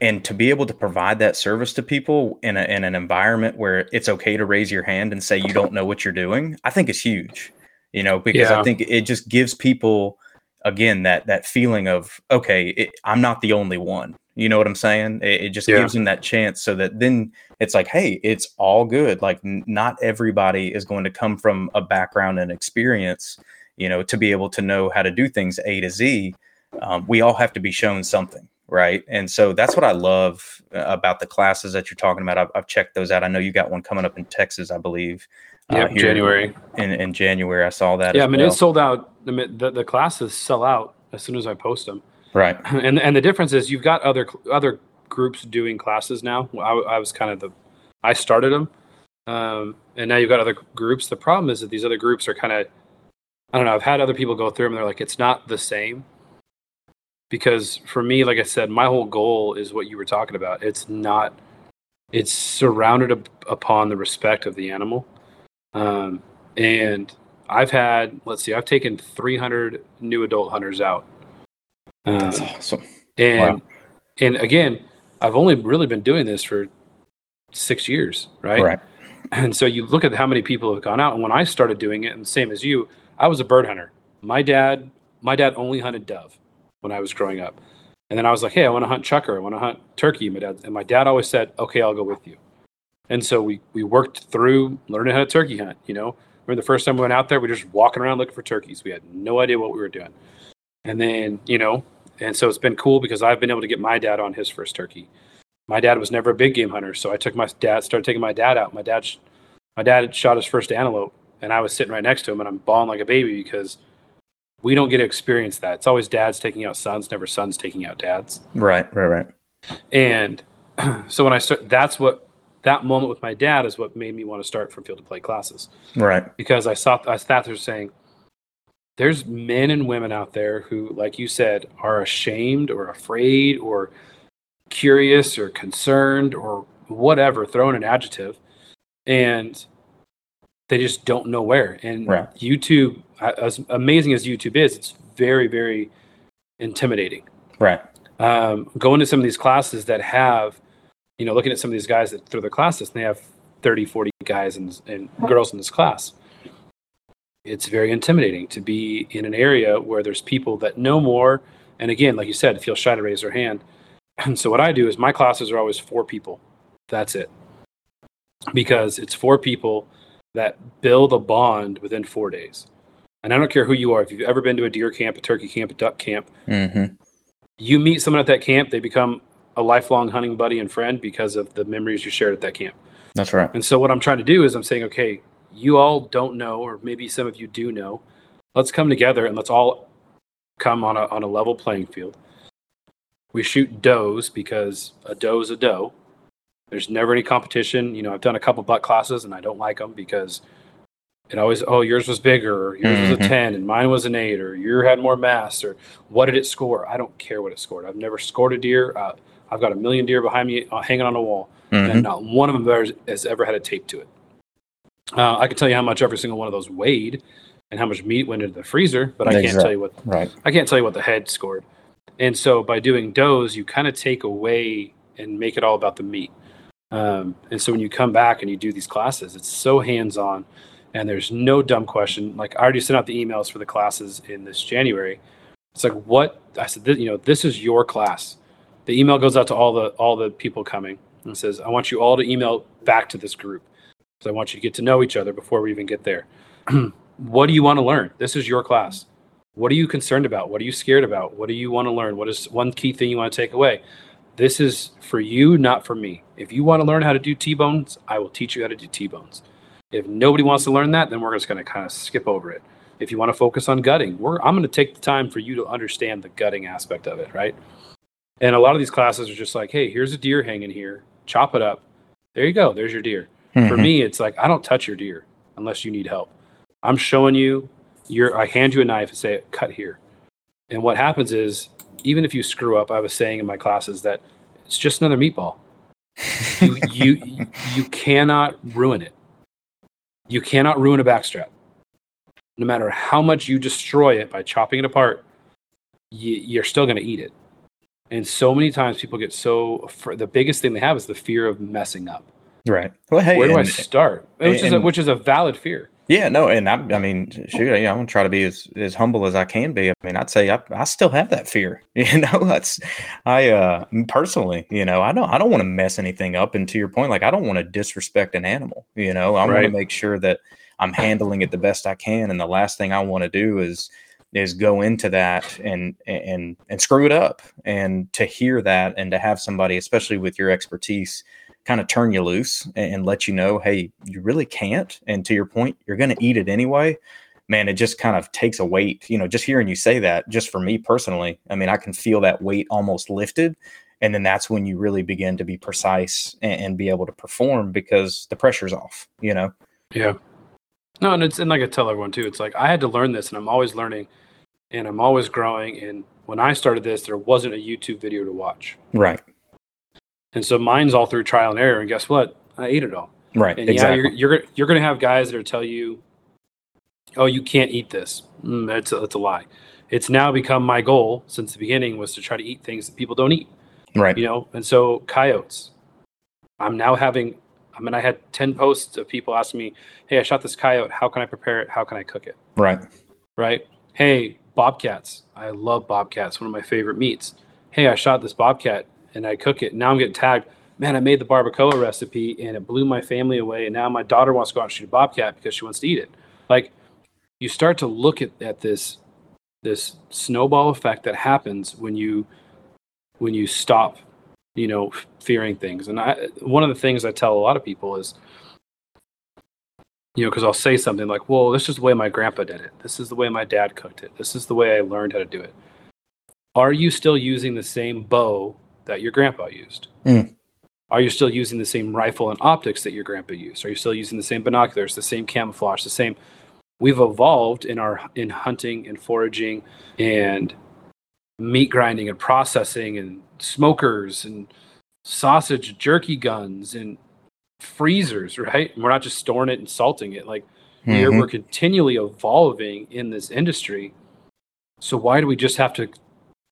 S1: And to be able to provide that service to people in, a, in an environment where it's okay to raise your hand and say you don't know what you're doing, I think is huge. You know, because yeah. I think it just gives people again that that feeling of okay, it, I'm not the only one. You know what I'm saying? It, it just yeah. gives them that chance so that then it's like, hey, it's all good. Like, n- not everybody is going to come from a background and experience, you know, to be able to know how to do things A to Z. Um, we all have to be shown something, right? And so that's what I love uh, about the classes that you're talking about. I've, I've checked those out. I know you got one coming up in Texas, I believe.
S2: Yeah, uh, January.
S1: In, in January, I saw that.
S2: Yeah, I mean, well. it's sold out. The, the, the classes sell out as soon as I post them.
S1: Right. (laughs)
S2: And and the difference is you've got other other groups doing classes now. I, I was kind of the I started them, um, and now you've got other groups. The problem is that these other groups are kind of I don't know. I've had other people go through them. They're like, it's not the same. Because for me, like I said, my whole goal is what you were talking about. It's not. It's surrounded up upon the respect of the animal, um, and I've had. Let's see. I've taken 300 new adult hunters out
S1: um, That's awesome.
S2: And wow. and again, I've only really been doing this for six years, right?
S1: Right.
S2: And so you look at how many people have gone out. And when I started doing it, and same as you, I was a bird hunter. My dad, my dad only hunted dove when I was growing up. And then I was like, hey, I want to hunt chukar. I want to hunt turkey. My dad, and my dad always said, okay, I'll go with you. And so we we worked through learning how to turkey hunt. You know, remember the first time we went out there, we were just walking around looking for turkeys. We had no idea what we were doing. And then, you know, and so it's been cool because I've been able to get my dad on his first turkey. My dad was never a big game hunter, so I took my dad, started taking my dad out. My dad, my dad shot his first antelope, and I was sitting right next to him, and I'm bawling like a baby because we don't get to experience that. It's always dads taking out sons, never sons taking out dads.
S1: Right, right, right.
S2: And (clears throat) so when I start, that's what that moment with my dad is what made me want to start from field to plate classes.
S1: Right.
S2: Because I saw, I sat there saying, there's men and women out there who, like you said, are ashamed or afraid or curious or concerned or whatever, throw in an adjective, and they just don't know where. And right. YouTube, as amazing as YouTube is, it's very, very intimidating.
S1: Right.
S2: Um, going to some of these classes that have, you know, looking at some of these guys that through their classes, and they have 30, 40 guys and, and girls in this class it's very intimidating to be in an area where there's people that know more. And again, like you said, feel shy to raise their hand. (clears throat) And so what I do is my classes are always four people. That's it. Because it's four people that build a bond within four days. And I don't care who you are. If you've ever been to a deer camp, a turkey camp, a duck camp,
S1: mm-hmm.
S2: you meet someone at that camp, they become a lifelong hunting buddy and friend because of the memories you shared at that camp.
S1: That's right.
S2: And so what I'm trying to do is I'm saying, okay, you all don't know, or maybe some of you do know. Let's come together and let's all come on a on a level playing field. We shoot does because a doe is a doe. There's never any competition. You know, I've done a couple buck classes and I don't like them because it always oh yours was bigger, or yours mm-hmm. was a mm-hmm. ten and mine was an eight, or you had more mass, or what did it score? I don't care what it scored. I've never scored a deer. Uh, I've got a million deer behind me uh, hanging on a wall, mm-hmm. and not one of them has ever had a tape to it. Uh, I can tell you how much every single one of those weighed and how much meat went into the freezer, but I can't tell you what
S1: right.
S2: I can't tell you what the head scored. And so by doing does, you kind of take away and make it all about the meat. Um, and so when you come back and you do these classes, it's so hands on, and there's no dumb question. Like I already sent out the emails for the classes in this January. It's like what I said. You know, this is your class. The email goes out to all the all the people coming and says, "I want you all to email back to this group." So I want you to get to know each other before we even get there. (clears throat) what do you want to learn? This is your class. What are you concerned about? What are you scared about? What do you want to learn? What is one key thing you want to take away? This is for you, not for me. If you want to learn how to do T bones, I will teach you how to do T bones. If nobody wants to learn that, then we're just going to kind of skip over it. If you want to focus on gutting, we're, I'm going to take the time for you to understand the gutting aspect of it, right? And a lot of these classes are just like, hey, here's a deer hanging here, chop it up. There you go. There's your deer. Mm-hmm. For me, it's like I don't touch your deer unless you need help. I'm showing you. You're. I hand you a knife and say, cut here. And what happens is, even if you screw up, I was saying in my classes that it's just another meatball. you, (laughs) you you cannot ruin it. You cannot ruin a backstrap. No matter how much you destroy it by chopping it apart, you, you're still going to eat it. And so many times people get so the biggest thing they have is the fear of messing up.
S1: Right.
S2: Well, hey, where do and, I start? Which and, is a, which is a valid fear.
S1: Yeah, no, and I, I mean, shoot, yeah, I'm gonna try to be as, as humble as I can be. I mean, I'd say I, I still have that fear. (laughs) You know, that's I uh personally, you know, I don't I don't want to mess anything up. And to your point, like I don't want to disrespect an animal. You know, I right. want to make sure that I'm handling it the best I can. And the last thing I want to do is is go into that and and and screw it up. And to hear that and to have somebody, especially with your expertise, kind of turn you loose and, and let you know, hey, you really can't. And to your point, you're going to eat it anyway. Man, it just kind of takes a weight. You know, just hearing you say that, just for me personally, I mean, I can feel that weight almost lifted. And then that's when you really begin to be precise and, and be able to perform because the pressure's off, you know?
S2: Yeah. No, and it's and like I tell everyone too, it's like I had to learn this and I'm always learning and I'm always growing. And when I started this, there wasn't a YouTube video to watch.
S1: Right.
S2: And so mine's all through trial and error. And guess what? I ate it all.
S1: Right.
S2: And exactly. yeah, you're you're, you're going to have guys that are tell you, "Oh, you can't eat this." Mm, that's a, that's a lie. It's now become my goal since the beginning was to try to eat things that people don't eat.
S1: Right.
S2: You know, and so coyotes. I'm now having. I mean, I had ten posts of people asking me, "Hey, I shot this coyote. How can I prepare it? How can I cook it?"
S1: Right.
S2: Right. Hey, bobcats. I love bobcats. One of my favorite meats. Hey, I shot this bobcat and I cook it. Now I'm getting tagged. Man, I made the barbacoa recipe and it blew my family away. And now my daughter wants to go out and shoot a bobcat because she wants to eat it. Like you start to look at, at this this snowball effect that happens when you when you stop, you know, fearing things. And I one of the things I tell a lot of people is you know, because I'll say something like, well, this is the way my grandpa did it. This is the way my dad cooked it. This is the way I learned how to do it. Are you still using the same bow that your grandpa used? Mm. Are you still using the same rifle and optics that your grandpa used? Are you still using the same binoculars, the same camouflage, the same? We've evolved in our in hunting and foraging and meat grinding and processing and smokers and sausage jerky guns and freezers, right? And we're not just storing it and salting it. Like mm-hmm. we're, we're continually evolving in this industry. So why do we just have to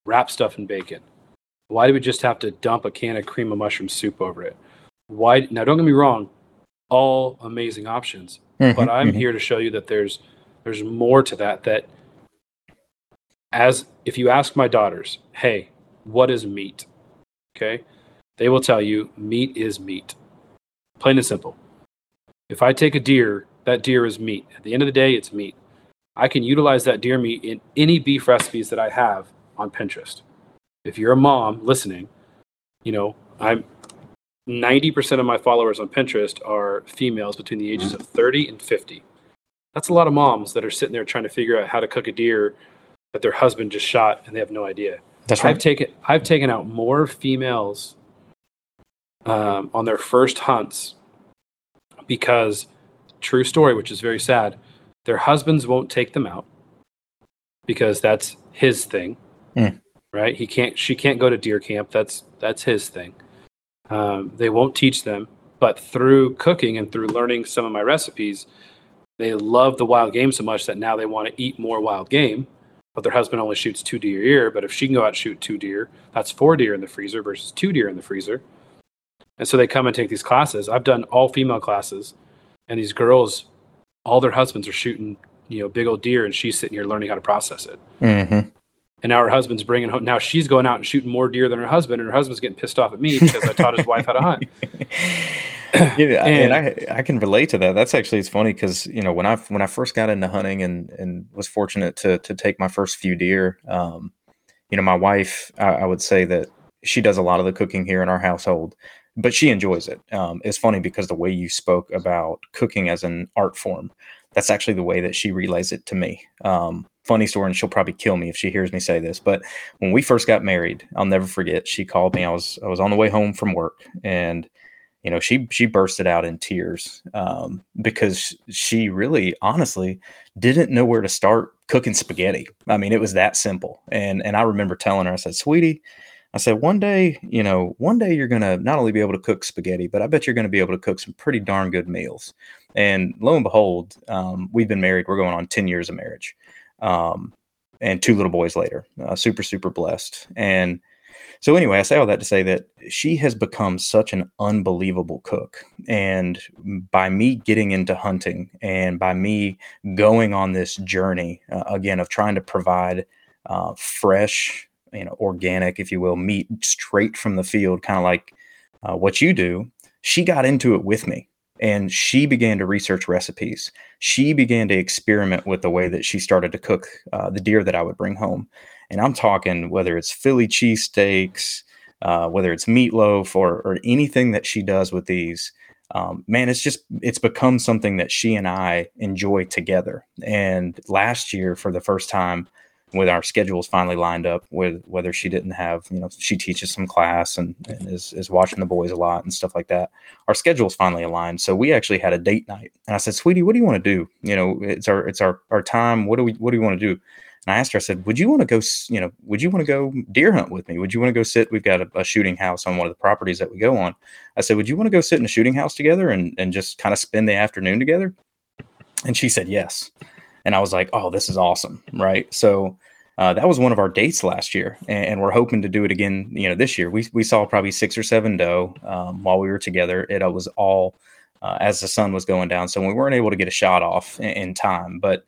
S2: wrap stuff in bacon? Why do we just have to dump a can of cream of mushroom soup over it? Why now don't get me wrong, all amazing options. Mm-hmm, but I'm mm-hmm. here to show you that there's there's more to that that as if you ask my daughters, "Hey, what is meat?" Okay? They will tell you meat is meat. Plain and simple. If I take a deer, that deer is meat. At the end of the day, it's meat. I can utilize that deer meat in any beef recipes that I have on Pinterest if you're a mom listening, you know, I'm 90% of my followers on Pinterest are females between the ages of 30 and 50. That's a lot of moms that are sitting there trying to figure out how to cook a deer that their husband just shot and they have no idea.
S1: That's right.
S2: I've taken I've taken out more females um, on their first hunts because true story, which is very sad, their husbands won't take them out because that's his thing. Mm right? He can't. She can't go to deer camp. That's that's his thing. Um, they won't teach them, but through cooking and through learning some of my recipes, they love the wild game so much that now they want to eat more wild game. But their husband only shoots two deer a year. But if she can go out and shoot two deer, that's four deer in the freezer versus two deer in the freezer. And so they come and take these classes. I've done all female classes, and these girls, all their husbands are shooting, you know, big old deer, and she's sitting here learning how to process it. Mm-hmm and now her husband's bringing home. Now she's going out and shooting more deer than her husband, and her husband's getting pissed off at me because I taught his wife how to hunt. (laughs)
S1: yeah, and, and, I I can relate to that. That's actually it's funny because you know when I when I first got into hunting and and was fortunate to to take my first few deer, um, you know my wife I, I, would say that she does a lot of the cooking here in our household, but she enjoys it. Um, it's funny because the way you spoke about cooking as an art form, that's actually the way that she relays it to me. Um, funny story, and she'll probably kill me if she hears me say this. But when we first got married, I'll never forget. She called me. I was I was on the way home from work, and you know she she bursted out in tears um, because she really honestly didn't know where to start cooking spaghetti. I mean, it was that simple. And and I remember telling her, I said, "Sweetie." I said, one day, you know, one day you're going to not only be able to cook spaghetti, but I bet you're going to be able to cook some pretty darn good meals. And lo and behold, um, we've been married. We're going on 10 years of marriage um, and two little boys later. Uh, super, super blessed. And so, anyway, I say all that to say that she has become such an unbelievable cook. And by me getting into hunting and by me going on this journey, uh, again, of trying to provide uh, fresh, you know, organic, if you will, meat straight from the field, kind of like uh, what you do, she got into it with me and she began to research recipes. She began to experiment with the way that she started to cook uh, the deer that I would bring home. And I'm talking whether it's Philly cheesesteaks, uh, whether it's meatloaf or, or anything that she does with these. Um, man, it's just it's become something that she and I enjoy together. And last year, for the first time, with our schedules finally lined up with whether she didn't have you know she teaches some class and, and, is, is watching the boys a lot and stuff like that. Our schedules finally aligned. So we actually had a date night. And i said sweetie what do you want to do? You know it's our it's our our time. What do we what do you want to do? And i asked her i said would you want to go you know would you want to go deer hunt with me? Would you want to go sit we've got a, a shooting house on one of the properties that we go on. I said would you want to go sit in a shooting house together and and just kind of spend the afternoon together? And she said yes and I was like, oh, this is awesome, right? So uh, that was one of our dates last year, and, and, we're hoping to do it again. You know, this year we we saw probably six or seven doe um, while we were together. It was all uh, as the sun was going down, so we weren't able to get a shot off in, in time, but.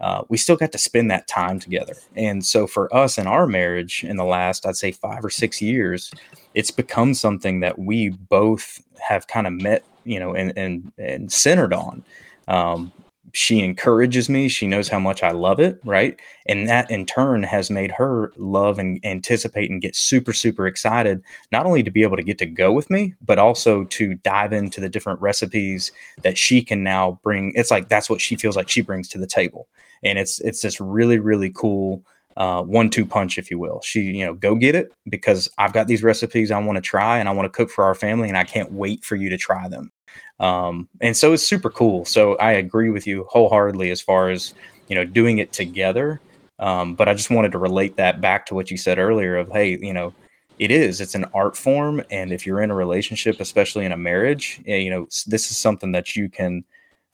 S1: Uh, we still got to spend that time together. And so for us in our marriage in the last, I'd say five or six years, it's become something that we both have kind of met, you know, and and and centered on. Um, she encourages me. She knows how much I love it, right? And that in turn has made her love and anticipate and get super, super excited, not only to be able to get to go with me, but also to dive into the different recipes that she can now bring. It's like that's what she feels like she brings to the table. And it's it's this really, really cool uh, one-two punch, if you will. She, you know, go get it because I've got these recipes I want to try and I want to cook for our family, and I can't wait for you to try them. Um, and so it's super cool. So I agree with you wholeheartedly as far as you know doing it together. Um, but I just wanted to relate that back to what you said earlier of hey, you know, it is it's an art form, and if you're in a relationship, especially in a marriage, eh, you know, this is something that you can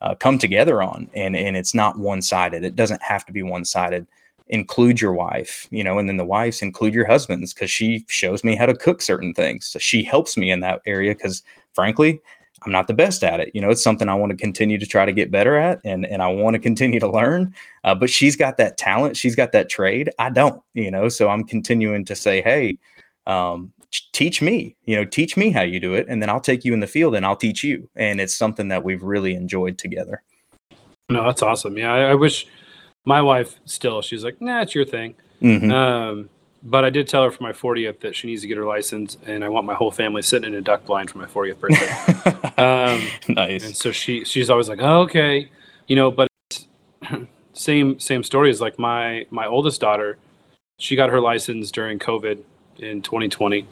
S1: uh, come together on, and and it's not one sided. It doesn't have to be one sided include your wife, you know, and then the wives include your husbands because she shows me how to cook certain things. So she helps me in that area because frankly, I'm not the best at it. You know, it's something I want to continue to try to get better at, and and I want to continue to learn. Uh, but she's got that talent, she's got that trade. I don't. You know, so I'm continuing to say, hey, um, teach me. You know, teach me how you do it, and then I'll take you in the field and I'll teach you. And it's something that we've really enjoyed together.
S2: No, that's awesome. Yeah, I, I wish my wife still. She's like, nah, it's your thing. Mm-hmm. Um, but I did tell her for my 40th that she needs to get her license, and I want my whole family sitting in a duck blind for my 40th birthday. (laughs) um, nice. And so she she's always like, oh, okay, you know. But (clears throat) same same story is like my my oldest daughter. She got her license during COVID in 2020,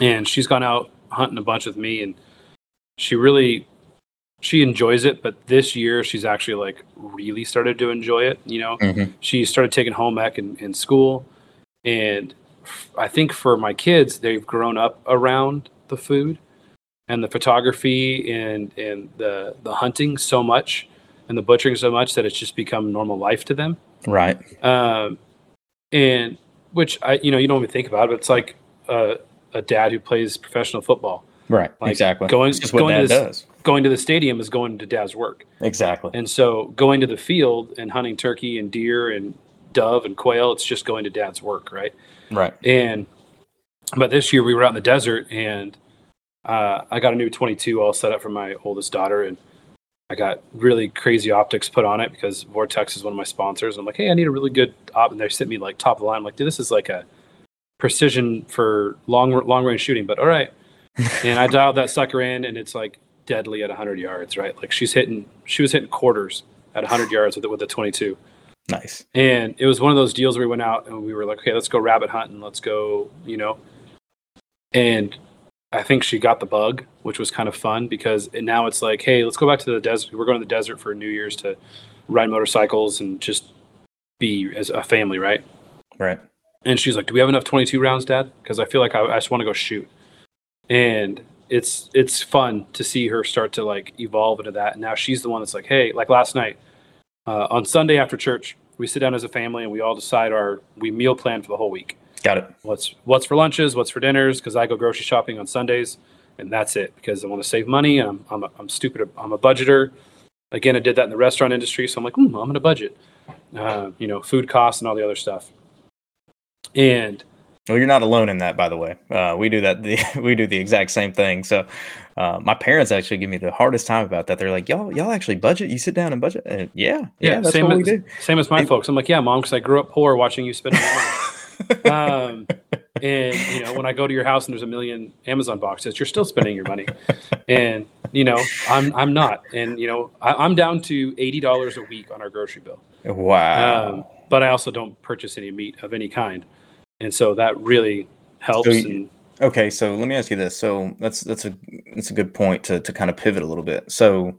S2: and she's gone out hunting a bunch with me, and she really she enjoys it. But this year, she's actually like really started to enjoy it. You know, mm-hmm. she started taking home ec in, in school and I think for my kids, they've grown up around the food and the photography and and the the hunting so much and the butchering so much that it's just become normal life to them.
S1: Right.
S2: Um, and which I you know you don't even think about it. But it's like a, a dad who plays professional football.
S1: Right. Like exactly.
S2: Going going to this, going to the stadium is going to dad's work.
S1: Exactly.
S2: And so going to the field and hunting turkey and deer and dove and quail. It's just going to dad's work, right?
S1: Right.
S2: And but this year we were out in the desert and uh, I got a new 22 all set up for my oldest daughter, and I got really crazy optics put on it because Vortex is one of my sponsors. I'm like, hey, I need a really good op, and they sent me like top of the line. I'm like, dude, this is like a precision for long long range shooting, but all right. (laughs) and I dialed that sucker in, and it's like deadly at 100 yards, right? Like she's hitting, she was hitting quarters at 100 yards with it with the 22.
S1: Nice.
S2: And it was one of those deals where we went out and we were like, okay, let's go rabbit hunting, let's go, you know. And I think she got the bug, which was kind of fun because now it's like, hey, let's go back to the desert. We're going to the desert for New Year's to ride motorcycles and just be as a family, right?
S1: Right.
S2: And she's like, "Do we have enough 22 rounds, Dad? Because I feel like I, I just want to go shoot." And it's it's fun to see her start to like evolve into that. And now she's the one that's like, "Hey, like last night uh, on Sunday after church, we sit down as a family and we all decide our we meal plan for the whole week.
S1: Got it.
S2: What's what's for lunches, what's for dinners? Because I go grocery shopping on Sundays, and that's it. Because I want to save money. And I'm I'm, a, I'm stupid. I'm a budgeter. Again, I did that in the restaurant industry, so I'm like, mm, I'm going to budget. Uh, you know, food costs and all the other stuff. And
S1: well, you're not alone in that, by the way. Uh, we do that. (laughs) The, we do the exact same thing. So, uh, my parents actually give me the hardest time about that. They're like, "Y'all, y'all actually budget? You sit down and budget?" And yeah, yeah, yeah, that's
S2: same
S1: what
S2: as,
S1: we do.
S2: Same as my it, folks. I'm like, "Yeah, mom, because I grew up poor, watching you spend money." (laughs) um, and you know, when I go to your house and there's a million Amazon boxes, you're still spending your money. and you know, I'm I'm not. And you know, I, am down to eighty dollars a week on our grocery bill.
S1: Wow. Um,
S2: but I also don't purchase any meat of any kind and so that really helps. So, and,
S1: okay, so let me ask you this. So that's that's a that's a good point to to kind of pivot a little bit. So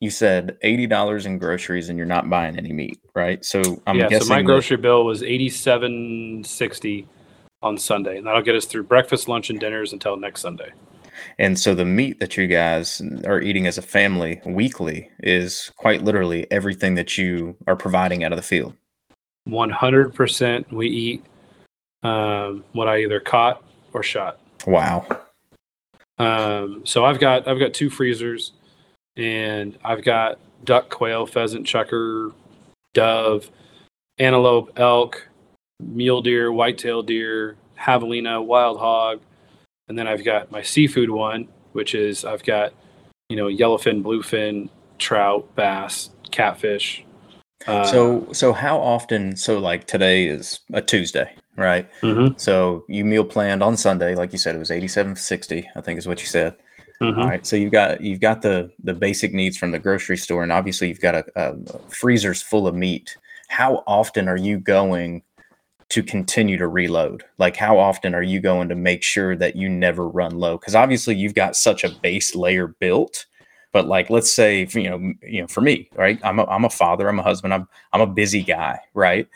S1: you said eighty dollars in groceries, and you're not buying any meat, right? So I'm
S2: yeah.
S1: Guessing
S2: so my grocery that, bill was eighty seven sixty on Sunday, and that'll get us through breakfast, lunch, and dinners until next Sunday.
S1: And so the meat that you guys are eating as a family weekly is quite literally everything that you are providing out of the field.
S2: 100% we eat um, what I either caught or shot.
S1: Wow.
S2: Um, so I've got I've got two freezers, and I've got duck, quail, pheasant, chukar, dove, antelope, elk, mule deer, whitetail deer, javelina, wild hog, and then I've got my seafood one, which is I've got you know yellowfin, bluefin, trout, bass, catfish.
S1: Uh, so so how often? So like today is a Tuesday, right?
S2: Mm-hmm.
S1: So you meal planned on Sunday, like you said, it was eighty-seven sixty, I think is what you said.
S2: Mm-hmm.
S1: All right. So you've got you've got the the basic needs from the grocery store, and obviously you've got a, a freezers full of meat. How often are you going to continue to reload? Like how often are you going to make sure that you never run low? Because obviously you've got such a base layer built. But like, let's say, you know, you know, for me, right? I'm a, I'm a father, I'm a husband, I'm I'm a busy guy, right?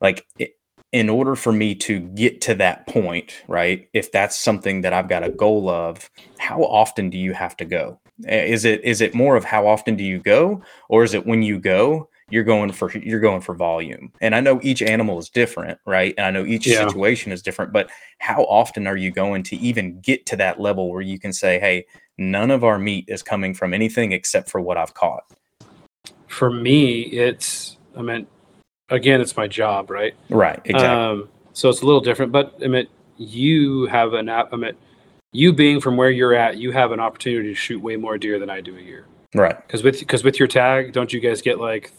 S1: Like, it, in order for me to get to that point, right? If that's something that I've got a goal of, how often do you have to go? Is it is it more of how often do you go, or is it when you go, you're going for you're going for volume? And I know each animal is different, right? And I know each yeah. situation is different, but how often are you going to even get to that level where you can say, "Hey, none of our meat is coming from anything except for what I've caught"?
S2: For me, it's I mean again, it's my job, right?
S1: Right. Exactly. Um,
S2: so it's a little different, but I mean, you have an app. I mean, you being from where you're at, you have an opportunity to shoot way more deer than I do a year.
S1: Right.
S2: Because with because with your tag, don't you guys get like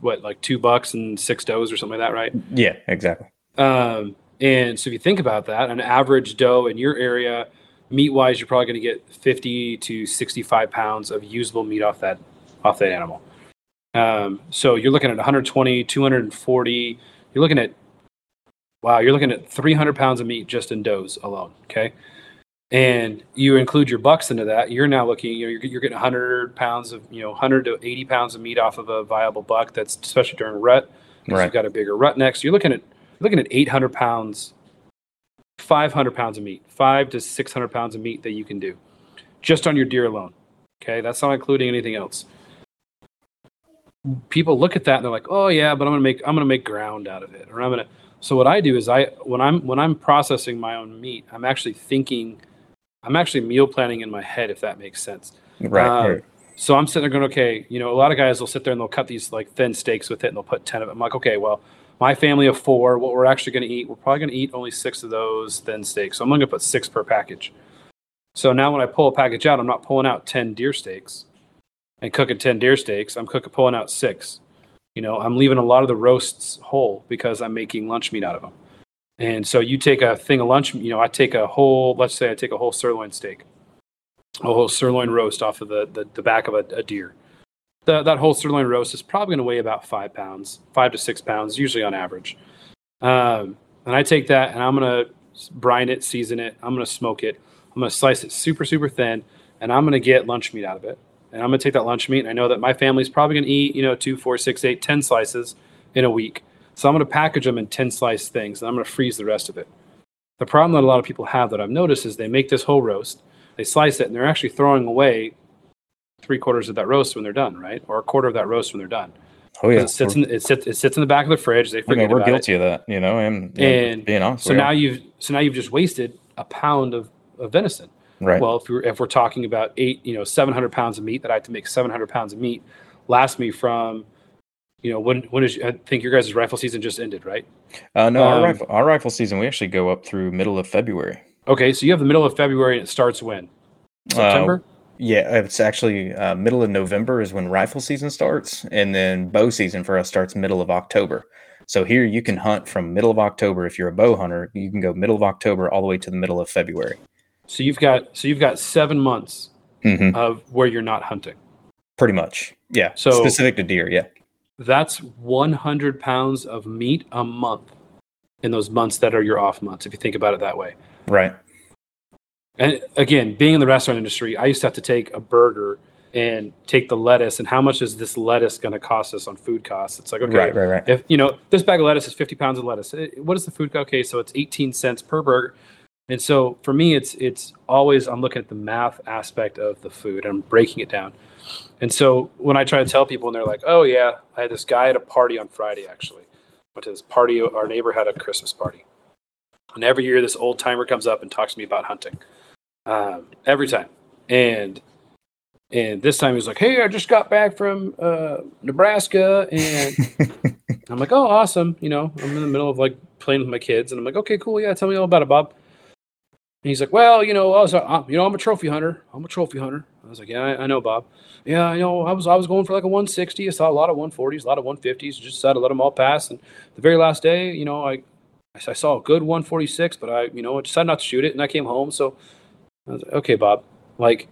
S2: what like two bucks and six does or something like that, right?
S1: Yeah, exactly.
S2: Um, and so if you think about that, an average doe in your area, meat wise, you're probably going to get 50 to 65 pounds of usable meat off that off that animal. Um, so you're looking at 120, 240. You're looking at wow, you're looking at 300 pounds of meat just in does alone. Okay, and you include your bucks into that. You're now looking, you know, you're, you're getting 100 pounds of, you know, 100 to 80 pounds of meat off of a viable buck. That's especially during rut. Right. You've got a bigger rut next. You're looking at you're looking at 800 pounds, 500 pounds of meat, five to 600 pounds of meat that you can do just on your deer alone. Okay, that's not including anything else people look at that and they're like, "Oh yeah, but I'm gonna make I'm gonna make ground out of it," or I'm gonna. So what I do is I when I'm when I'm processing my own meat, I'm actually thinking, I'm actually meal planning in my head if that makes sense.
S1: Right. Uh, right.
S2: So I'm sitting there going, okay, you know, a lot of guys will sit there and they'll cut these like thin steaks with it and they'll put ten of it. I'm like, okay, well, my family of four, what we're actually going to eat, we're probably going to eat only six of those thin steaks. So I'm going to put six per package. So now when I pull a package out, I'm not pulling out 10 deer steaks and cooking 10 deer steaks. I'm cooking, pulling out six. You know, I'm leaving a lot of the roasts whole because I'm making lunch meat out of them. And so you take a thing of lunch, you know, I take a whole, let's say I take a whole sirloin steak, a whole sirloin roast off of the, the, the back of a, a deer. The, that whole sirloin roast is probably going to weigh about five pounds, five to six pounds, usually on average. Um, and I take that and I'm going to brine it, season it. I'm going to smoke it. I'm going to slice it super, super thin, and I'm going to get lunch meat out of it. And I'm going to take that lunch meat. And I know that my family's probably going to eat, you know, two, four, six, eight, ten slices in a week. So I'm going to package them in 10 slice things and I'm going to freeze the rest of it. The problem that a lot of people have that I've noticed is they make this whole roast, they slice it, and they're actually throwing away three quarters of that roast when they're done, right? Or a quarter of that roast when they're done.
S1: Oh yeah,
S2: it sits in it sits it sits in the back of the fridge. They forget
S1: we're
S2: about
S1: guilty
S2: it.
S1: of that, you know, and,
S2: And
S1: being honest.
S2: So now you've so now you've just wasted a pound of, of venison.
S1: Right,
S2: Well, if we're if we're talking about eight, you know, seven hundred pounds of meat that I have to make seven hundred pounds of meat last me from, you know, when when is I think your guys' rifle season just ended, right?
S1: uh, no, our
S2: um,
S1: rifle, our rifle season we actually go up through middle of February.
S2: Okay, so you have the middle of February and it starts when
S1: Uh,
S2: September.
S1: Yeah, it's actually uh, middle of November is when rifle season starts, and then bow season for us starts middle of October. So here you can hunt from middle of October if you're a bow hunter. You can go middle of October all the way to the middle of February.
S2: So you've got so you've got seven months
S1: hmm
S2: of where you're not hunting.
S1: Pretty much, yeah.
S2: So-
S1: specific to deer, yeah.
S2: That's one hundred pounds of meat a month in those months that are your off months. If you think about it that way.
S1: Right.
S2: And again, being in the restaurant industry, I used to have to take a burger and take the lettuce. And how much is this lettuce going to cost us on food costs? It's like, okay,
S1: Right, right, right.
S2: if you know this bag of lettuce is 50 pounds of lettuce, eh, what is the food? Okay, so it's 18 cents per burger. And so for me, it's it's always I'm looking at the math aspect of the food. And I'm breaking it down. And so when I try to tell people, and they're like, "Oh yeah, I had this guy at a party on Friday. Actually, went to this party. Our neighbor had a Christmas party, and every year this old timer comes up and talks to me about hunting. Um, every time, and and this time he was like, "Hey, I just got back from uh, Nebraska," and (laughs) I'm like, "Oh, awesome!" You know, I'm in the middle of like playing with my kids, and I'm like, "Okay, cool, yeah, tell me all about it, Bob." And he's like, "Well, you know, I was, uh, you know, I'm a trophy hunter. I'm a trophy hunter." I was like, "Yeah, I, I know, Bob. Yeah, I know. I was, I was going for like a 160. I saw a lot of 140s, a lot of 150s. Just decided to let them all pass. And the very last day, you know, I, I saw a good 146, but I, you know, I decided not to shoot it, and I came home. So I was like, okay, Bob, like,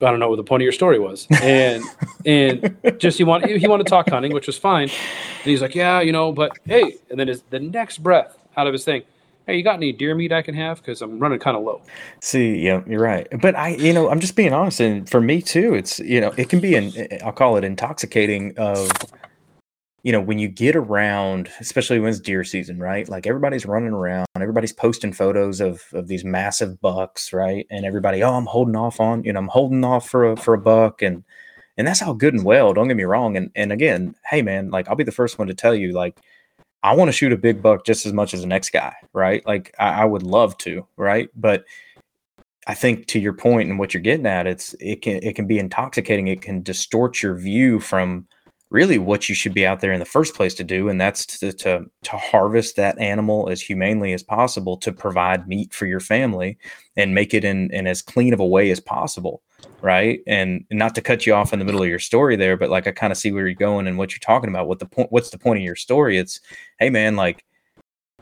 S2: I don't know what the point of your story was, and (laughs) and just he wanted he wanted to talk hunting, which was fine. And he's like, yeah, you know, but hey, and then his the next breath out of his thing, hey, you got any deer meat I can have? Because I'm running kind of low.
S1: See, yeah, you're right. But I, you know, I'm just being honest, and for me too, it's you know, it can be an eh, I'll call it intoxicating of, you know, when you get around, especially when it's deer season, right? Like everybody's running around, everybody's posting photos of of these massive bucks, right? And everybody, oh, I'm holding off on, you know, I'm holding off for a for a buck, and and that's all good and well. Don't get me wrong. And and again, hey man, like I'll be the first one to tell you, like. I want to shoot a big buck just as much as the next guy, right? Like I, I would love to, right? But I think to your point and what you're getting at, it's it can it can be intoxicating. It can distort your view from really what you should be out there in the first place to do, and that's to to, to harvest that animal as humanely as possible to provide meat for your family and make it in, in as clean of a way as possible, right? And not to cut you off in the middle of your story there, but like I kind of see where you're going and what you're talking about. What the point? What's the point of your story? It's hey man, like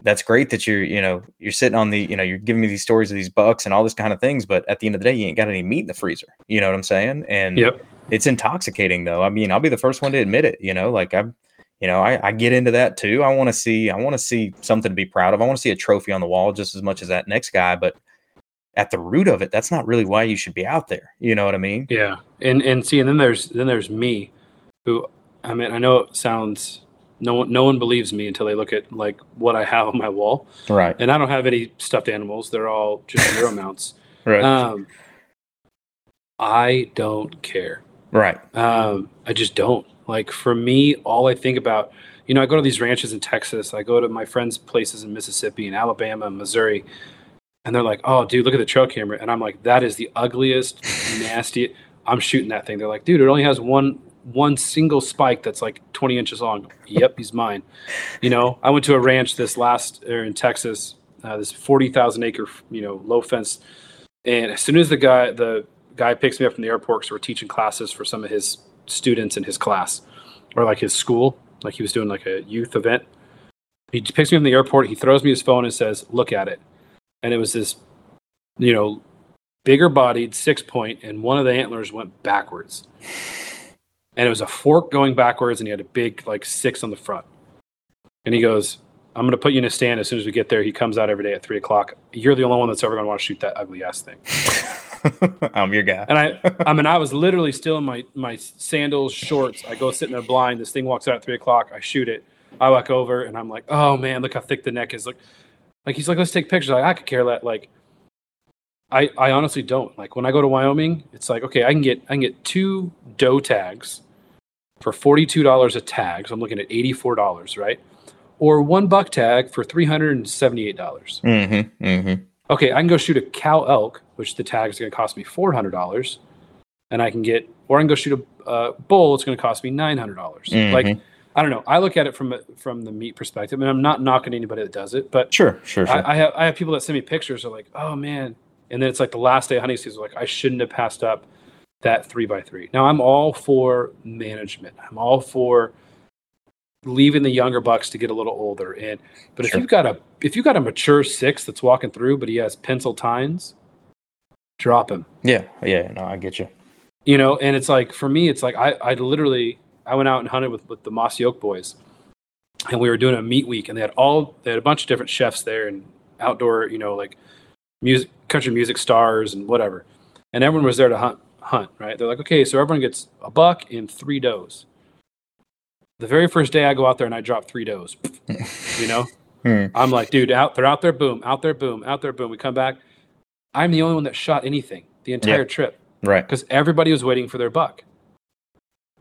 S1: that's great that you're you know you're sitting on the you know you're giving me these stories of these bucks and all this kind of things but at the end of the day you ain't got any meat in the freezer you know what i'm saying and
S2: Yep.
S1: it's intoxicating though i mean i'll be the first one to admit it you know like i'm you know i, I get into that too i want to see i want to see something to be proud of i want to see a trophy on the wall just as much as that next guy but at the root of it that's not really why you should be out there you know what i mean
S2: Yeah, and and see, and then there's then there's me, who I mean, I know it sounds no one no one believes me until they look at like what I have on my wall,
S1: right
S2: and I don't have any stuffed animals. They're all just zero (laughs) mounts.
S1: right
S2: Um, I don't care.
S1: right
S2: Um, I just don't. Like for me, all I think about, you know, I go to these ranches in Texas. I go to my friends' places in Mississippi and Alabama and Missouri, and they're like, "Oh, dude, look at the trail camera," and I'm like, "That is the ugliest, (laughs) nasty." I'm shooting that thing. They're like, "Dude, it only has one one single spike that's like 20 inches long." Yep, he's mine. You know, I went to a ranch this last or in Texas, uh, this 40,000 acre, you know, low fence And as soon as the guy the guy picks me up from the airport, because we're teaching classes for some of his students in his class or like his school, like he was doing like a youth event. He picks me up from the airport. He throws me his phone and says, "Look at it." And it was this, you know, bigger bodied six point, and one of the antlers went backwards. And it was a fork going backwards, and he had a big like six on the front. And he goes, I'm going to put you in a stand as soon as we get there. He comes out every day at three o'clock. You're the only one that's ever going to want to shoot that ugly ass thing. (laughs)
S1: I'm your guy.
S2: And I, (laughs) I mean, I was literally still in my my sandals, shorts. I go sit in a blind. This thing walks out at three o'clock. I shoot it. I walk over and I'm like, oh man, look how thick the neck is. Look, like he's like, let's take pictures. Like I could care that. Like, I I honestly don't. Like when I go to Wyoming, it's like okay, I can get I can get two doe tags for forty two dollars a tag. So I'm looking at eighty four dollars, right? Or one buck tag for three hundred and seventy eight dollars.
S1: Mm-hmm. Mm-hmm.
S2: Okay, I can go shoot a cow elk, which the tag is going to cost me four hundred dollars, and I can get, or I can go shoot a uh, bull. It's going to cost me nine hundred dollars.
S1: Mhm.
S2: Like I don't know. I look at it from from the meat perspective, and I'm not knocking anybody that does it, but
S1: Sure, sure, sure.
S2: I, I have I have people that send me pictures. Are like, oh man, and then it's like the last day of hunting season. Like I shouldn't have passed up that three by three. Now I'm all for management. I'm all for leaving the younger bucks to get a little older. And but if you've got a if you've got a mature six that's walking through, but he has pencil tines, drop him.
S1: yeah, yeah. No, I get you.
S2: You know, and it's like for me, it's like I I literally I went out and hunted with with the Mossy Oak boys, and we were doing a meat week, and they had all they had a bunch of different chefs there and outdoor, you know, like music, country music stars and whatever, and everyone was there to hunt hunt. Right? They're like, okay, so everyone gets a buck and three does. The very first day I go out there and I drop three does, (laughs) you know, (laughs)
S1: Hmm.
S2: I'm like, dude, out they're out there, boom, out there, boom, out there, boom. We come back. I'm the only one that shot anything the entire trip
S1: Right.
S2: because everybody was waiting for their buck.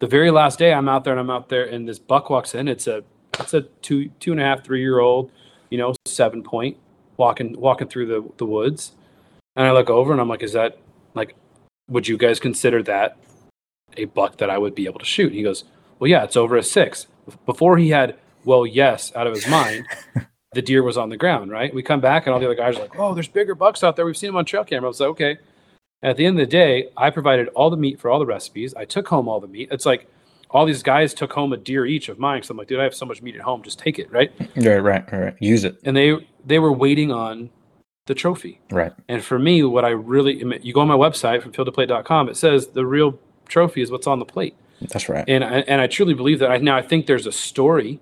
S2: The very last day, I'm out there and I'm out there, and this buck walks in. It's a it's a two two and a half three year old, you know, seven point walking walking through the the woods, and I look over and I'm like, is that like, would you guys consider that a buck that I would be able to shoot? He goes, well, yeah, it's over a six. Before he had well, yes, out of his mind. (laughs) The deer was on the ground, right? We come back and all the other guys are like, "Oh, there's bigger bucks out there. We've seen them on trail camera." I was like, "Okay." At the end of the day, I provided all the meat for all the recipes. I took home all the meat. It's like all these guys took home a deer each of mine. So I'm like, dude, I have so much meat at home. Just take it, right?
S1: Right, right, right. Use it.
S2: And they they were waiting on the trophy.
S1: Right.
S2: And for me, what I really you go on my website fromfieldtoplate.com, it says the real trophy is what's on the plate.
S1: That's right.
S2: And I, and I truly believe that. I now I think there's a story.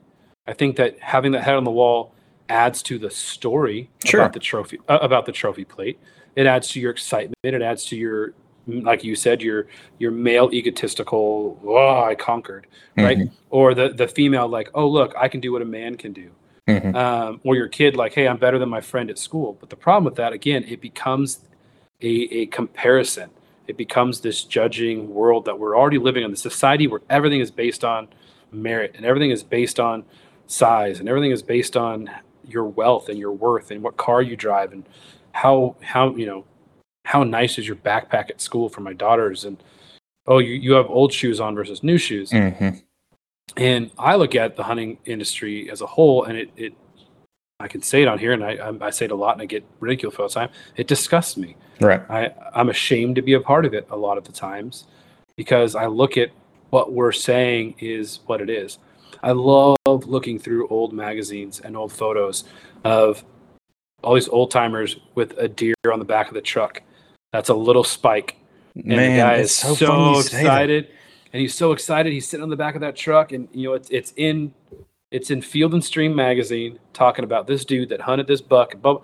S2: I think that having that head on the wall adds to the story
S1: Sure.
S2: about the trophy uh, about the trophy plate. It adds to your excitement. It adds to your like you said your your male egotistical oh I conquered right
S1: Mhm.
S2: or the the female like oh look I can do what a man can do
S1: Mhm.
S2: um, or your kid like hey i'm better than my friend at school but the problem with that again it becomes a, a comparison it becomes this judging world that we're already living in the society where everything is based on merit and everything is based on size and everything is based on your wealth and your worth and what car you drive and how how you know how nice is your backpack at school for my daughters and oh you, you have old shoes on versus new shoes
S1: Mhm.
S2: and I look at the hunting industry as a whole, and it, it I can say it on here, and I, I, I say it a lot, and I get ridiculed for all the time. It disgusts me.
S1: Right.
S2: I, I'm ashamed to be a part of it a lot of the times because I look at what we're saying is what it is. I love looking through old magazines and old photos of all these old timers with a deer on the back of the truck. That's a little spike. And
S1: Man,
S2: the guy is
S1: so,
S2: so,
S1: funny you say that.
S2: excited. And he's so excited. He's sitting on the back of that truck and you know it's it's in it's in field and stream magazine talking about this dude that hunted this buck. And, blah, blah,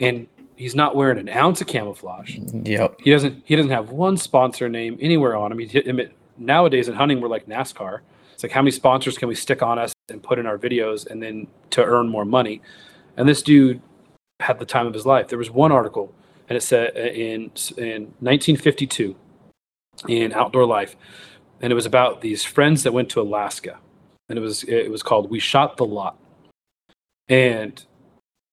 S2: and he's not wearing an ounce of camouflage.
S1: Yep.
S2: he doesn't he doesn't have one sponsor name anywhere on him. He, nowadays in hunting we're like nascar. It's like how many sponsors can we stick on us and put in our videos and then to earn more money? And this dude had the time of his life there was one article and it said uh, in in 1952 in Outdoor Life, and it was about these friends that went to Alaska, and it was it was called "We Shot the Lot." And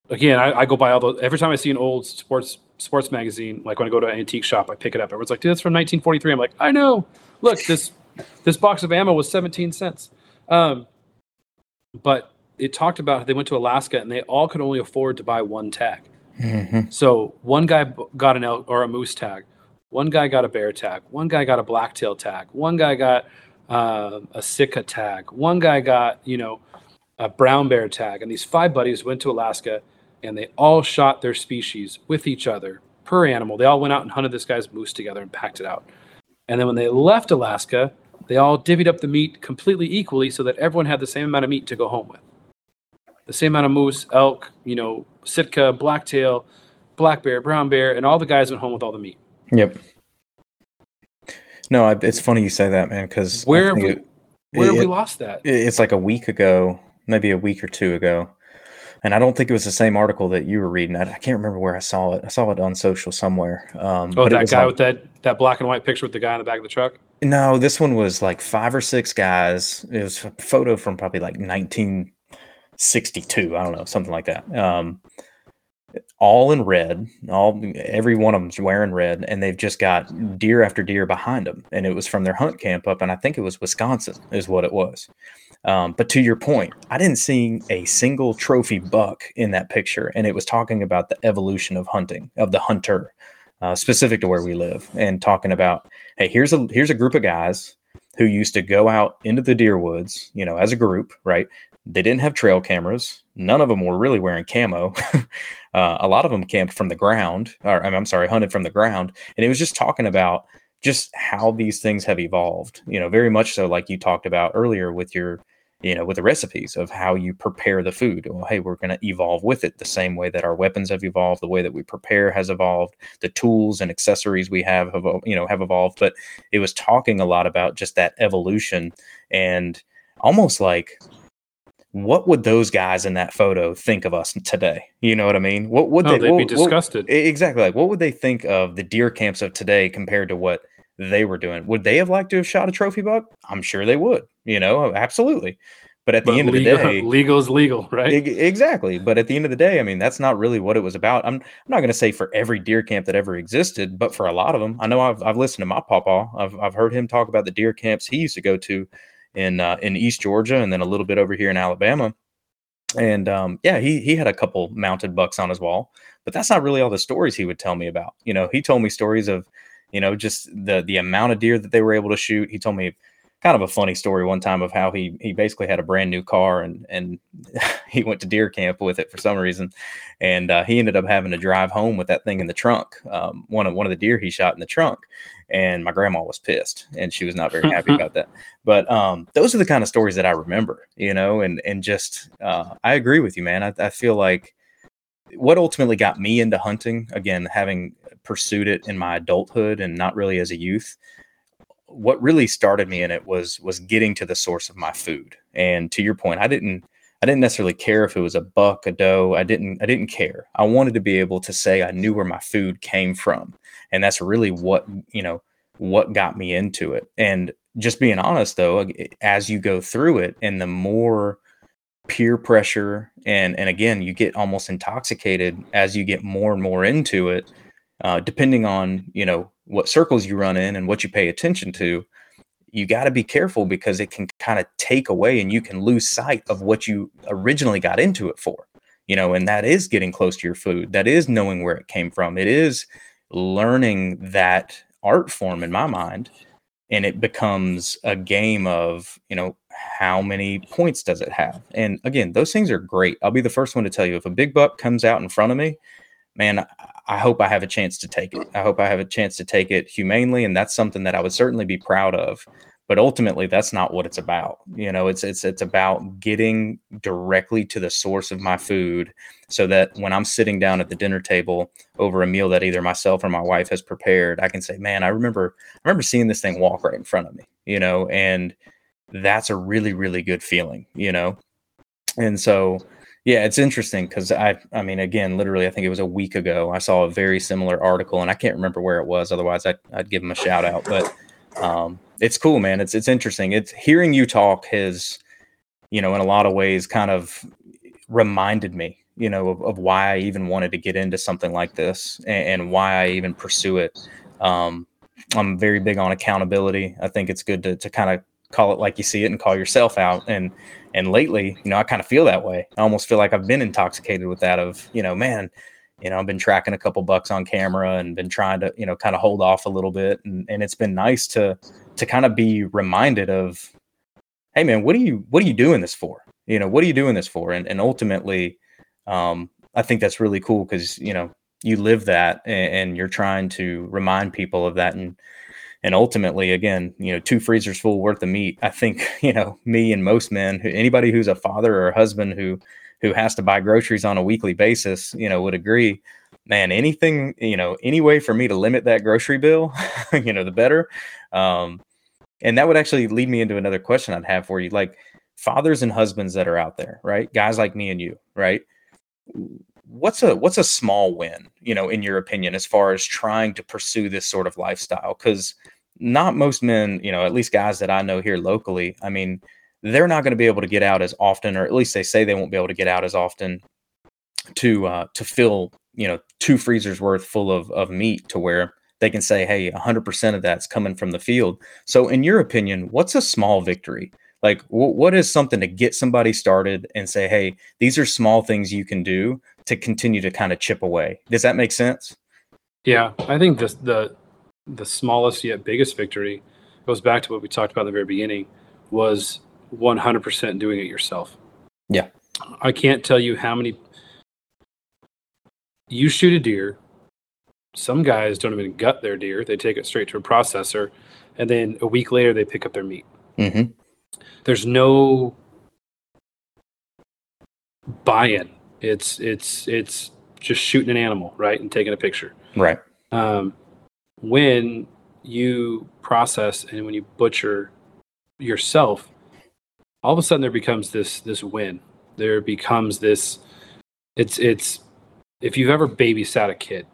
S2: again, I, I go by all those every time I see an old sports sports magazine, like when I go to an antique shop, I pick it up. Everyone's like, "Dude, that's from 1943." I'm like, "I know. Look, this this box of ammo was 17 cents." Um, but it talked about how they went to Alaska and they all could only afford to buy one tag.
S1: Mhm.
S2: So one guy got an elk or a moose tag, one guy got a bear tag, one guy got a blacktail tag, one guy got uh, a sika tag, one guy got you know a brown bear tag, and these five buddies went to Alaska and they all shot their species with each other per animal. They all went out and hunted this guy's moose together and packed it out. And then when they left Alaska, they all divvied up the meat completely equally so that everyone had the same amount of meat to go home with. The same amount of moose, elk, you know, Sitka, blacktail, black bear, brown bear, and all the guys went home with all the meat.
S1: Yep. No, it's funny you say that, man, because
S2: Where have we- Where have we lost that?
S1: it's like a week ago, maybe a week or two ago. And I don't think it was the same article that you were reading. I, I can't remember where I saw it. I saw it on social somewhere. Um,
S2: Oh, that guy
S1: like-
S2: with that that black and white picture with the guy in the back of the truck.
S1: No, this one was like five or six guys. It was a photo from probably like 1962. I don't know, something like that. Um, all in red. All every one of them's wearing red, and they've just got deer after deer behind them. And it was from their hunt camp up, and I think it was Wisconsin, is what it was. Um, but to your point, I didn't see a single trophy buck in that picture, and it was talking about the evolution of hunting of the hunter, uh, specific to where we live, and talking about hey, here's a here's a group of guys who used to go out into the deer woods, you know, as a group, right? They didn't have trail cameras. None of them were really wearing camo. (laughs) uh, a lot of them camped from the ground, or I'm sorry, hunted from the ground. And it was just talking about just how these things have evolved, you know, very much so like you talked about earlier with your, you know, with the recipes of how you prepare the food. Well, hey, we're going to evolve with it the same way that our weapons have evolved, the way that we prepare has evolved, the tools and accessories we have, have you know, have evolved. But it was talking a lot about just that evolution and almost like what would those guys in that photo think of us today? You know what I mean? What would
S2: Oh,
S1: they
S2: they'd
S1: what-
S2: be disgusted.
S1: E- Exactly. Like, what would they think of the deer camps of today compared to what they were doing? Would they have liked to have shot a trophy buck? I'm sure they would. You know, absolutely. But at the
S2: But
S1: end of the day, (laughs)
S2: legal is legal, right?
S1: e- exactly. But at the end of the day, I mean, that's not really what it was about. I'm, I'm not going to say for every deer camp that ever existed, but for a lot of them, I know I've, I've listened to my papa. I've, I've heard him talk about the deer camps he used to go to in uh, in East Georgia and then a little bit over here in Alabama. And um, yeah, he he had a couple mounted bucks on his wall, but that's not really all the stories he would tell me about. You know, he told me stories of, you know, just the the amount of deer that they were able to shoot. He told me kind of a funny story one time of how he he basically had a brand new car and and (laughs) he went to deer camp with it for some reason, and uh, he ended up having to drive home with that thing in the trunk. Um, one of one of the deer he shot in the trunk, and my grandma was pissed and she was not very happy (laughs) about that. But um, those are the kind of stories that I remember, you know, and and just uh, I agree with you, man. I, I feel like what ultimately got me into hunting, again, having pursued it in my adulthood and not really as a youth, what really started me in it was was getting to the source of my food. And to your point, I didn't I didn't necessarily care if it was a buck, a doe. I didn't I didn't care. I wanted to be able to say I knew where my food came from. And that's really what, you know, what got me into it. And just being honest though, as you go through it and the more peer pressure and and again you get almost intoxicated as you get more and more into it uh, depending on you know what circles you run in and what you pay attention to you got to be careful because it can kind of take away and you can lose sight of what you originally got into it for you know and that is getting close to your food. That is knowing where it came from. It is learning that art form in my mind and it becomes a game of you know how many points does it have? And again those things are great. I'll be the first one to tell you if a big buck comes out in front of me man I- hope i have a chance to take it. I hope i have a chance to take it humanely and that's something that i would certainly be proud of but ultimately that's not what it's about. You know it's it's it's about getting directly to the source of my food so that when i'm sitting down at the dinner table over a meal that either myself or my wife has prepared i can say man i remember i remember seeing this thing walk right in front of me you know and that's a really really good feeling you know? And so yeah it's interesting because i i mean again literally i think it was a week ago i saw a very similar article and i can't remember where it was otherwise i'd, I'd give them a shout out but um it's cool man it's it's interesting it's hearing you talk has you know in a lot of ways kind of reminded me you know of, of why i even wanted to get into something like this and, and why i even pursue it um i'm very big on accountability i think it's good to, to kind of call it like you see it and call yourself out and and lately you know i kind of feel that way i almost feel like i've been intoxicated with that of you know man you know, I've been tracking a couple bucks on camera and been trying to, you know, kind of hold off a little bit. And, and it's been nice to, to kind of be reminded of, Hey man, what are you, what are you doing this for? You know, what are you doing this for? And, and ultimately, um, I think that's really cool because, you know, you live that and, and you're trying to remind people of that. And, and ultimately again you know two freezers full worth of meat. I think (laughs) you know me and most men anybody who's a father or a husband who who has to buy groceries on a weekly basis you know would agree man anything you know any way for me to limit that grocery bill (laughs) you know the better. Um and that would actually lead me into another question i'd have for you. Like fathers and husbands that are out there right? Guys like me and you right? What's a what's a small win you know in your opinion as far as trying to pursue this sort of lifestyle? Because not most men, you know, at least guys that I know here locally, I mean, they're not going to be able to get out as often, or at least they say they won't be able to get out as often to uh, to fill, you know, two freezers worth full of of meat to where they can say, hey, 100% of that's coming from the field. So, in your opinion, what's a small victory? Like, w- what is something to get somebody started and say, hey, these are small things you can do to continue to kind of chip away? Does that make sense?
S2: Yeah, I think just the the smallest yet biggest victory goes back to what we talked about in the very beginning was 100% doing it yourself.
S1: Yeah.
S2: I can't tell you how many you shoot a deer. Some guys don't even gut their deer. They take it straight to a processor and then a week later they pick up their meat.
S1: Mm-hmm.
S2: There's no buy-in. It's it's it's just shooting an animal, right, and taking a picture.
S1: Right.
S2: Um, when you process and when you butcher yourself, all of a sudden there becomes this this win. There becomes this. It's it's if you've ever babysat a kid,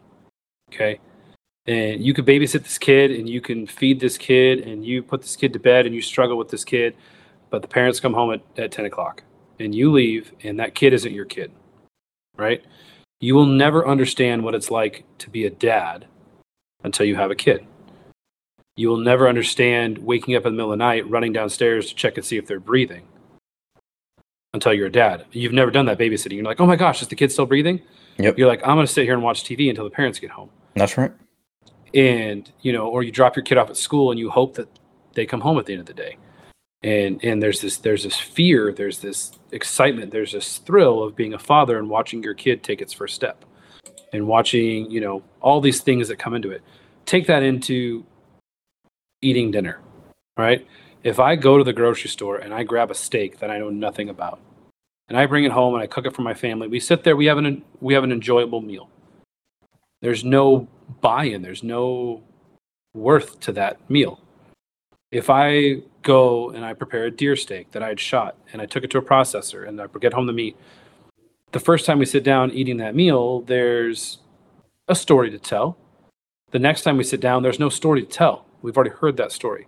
S2: okay, and you could babysit this kid and you can feed this kid and you put this kid to bed and you struggle with this kid, but the parents come home at, at 10 o'clock and you leave and that kid isn't your kid, right? You will never understand what it's like to be a dad until you have a kid. You will never understand waking up in the middle of the night, running downstairs to check and see if they're breathing until you're a dad. You've never done that babysitting. You're like, oh my gosh, is the kid still breathing?
S1: Yep.
S2: You're like, I'm going to sit here and watch TV until the parents get home.
S1: That's right.
S2: And, you know, or you drop your kid off at school and you hope that they come home at the end of the day. And, and there's this there's this fear there's this excitement there's this thrill of being a father and watching your kid take its first step and watching, you know, all these things that come into it. Take that into eating dinner, right? If I go to the grocery store and I grab a steak that I know nothing about, and I bring it home and I cook it for my family, we sit there, we have an we have an enjoyable meal. There's no buy-in, there's no worth to that meal. If I go and I prepare a deer steak that I had shot and I took it to a processor and I get home the meat, the first time we sit down eating that meal, there's a story to tell. The next time we sit down, there's no story to tell. We've already heard that story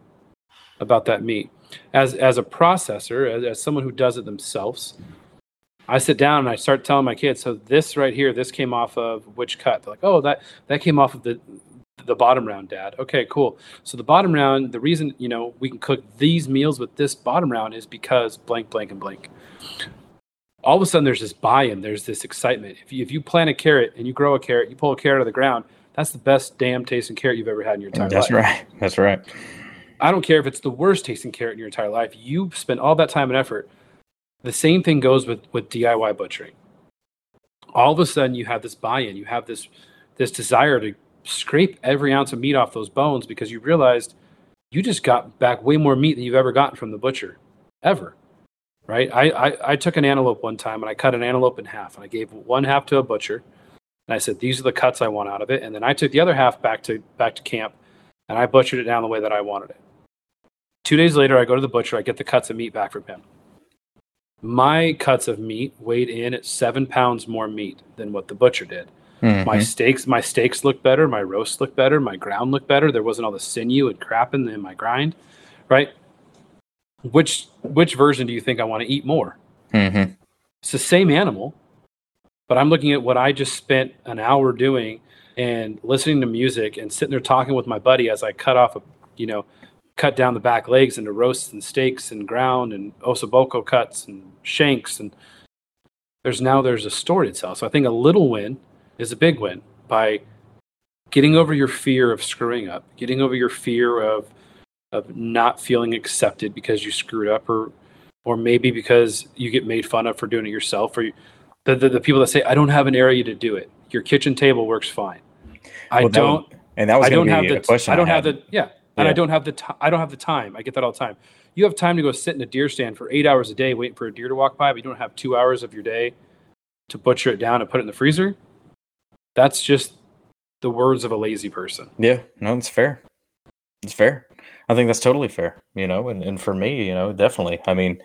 S2: about that meat. As as a processor, as, as someone who does it themselves, I sit down and I start telling my kids, so this right here, this came off of which cut? They're like, oh, that that came off of the the bottom round, Dad. Okay, cool. So the bottom round, the reason you know we can cook these meals with this bottom round is because blank, blank, and blank all of a sudden there's this buy-in there's this excitement. If you, if you plant a carrot and you grow a carrot you pull a carrot out of the ground that's the best damn tasting carrot you've ever had in your entire
S1: that's
S2: life.
S1: that's right. That's right.
S2: I don't care if it's the worst tasting carrot in your entire life. You spent all that time and effort. The same thing goes with with diy butchering. All of a sudden you have this buy-in. You have this this desire to scrape every ounce of meat off those bones because you realized you just got back way more meat than you've ever gotten from the butcher ever right? I, I, I took an antelope one time and I cut an antelope in half and I gave one half to a butcher and I said these are the cuts I want out of it and then I took the other half back to back to camp and I butchered it down the way that I wanted it. Two days later, I go to the butcher. I get the cuts of meat back from him. My cuts of meat weighed in at seven pounds more meat than what the butcher did. Mm-hmm. My steaks, my steaks look better. My roasts look better. My ground looked better. There wasn't all the sinew and crap in, in my grind, right? Which which version do you think I want to eat more?
S1: Mm-hmm.
S2: It's the same animal, but I'm looking at what I just spent an hour doing and listening to music and sitting there talking with my buddy as I cut off a, you know, cut down the back legs into roasts and steaks and ground and ossobuco cuts and shanks and there's now there's a story to tell. So I think a little win is a big win by getting over your fear of screwing up, getting over your fear of of not feeling accepted because you screwed up or or maybe because you get made fun of for doing it yourself or you, the, the, the people that say I don't have an area to do it. Your kitchen table works fine. I
S1: Well, that
S2: don't
S1: would- and that was
S2: I don't have the
S1: question.
S2: I don't
S1: had.
S2: have the yeah, and I don't have the I don't have the time. I get that all the time. You have time to go sit in a deer stand for eight hours a day waiting for a deer to walk by, but you don't have two hours of your day to butcher it down and put it in the freezer. That's just the words of a lazy person.
S1: Yeah, no, it's fair. It's fair. I think that's totally fair. You know, and, and for me, you know, definitely. I mean,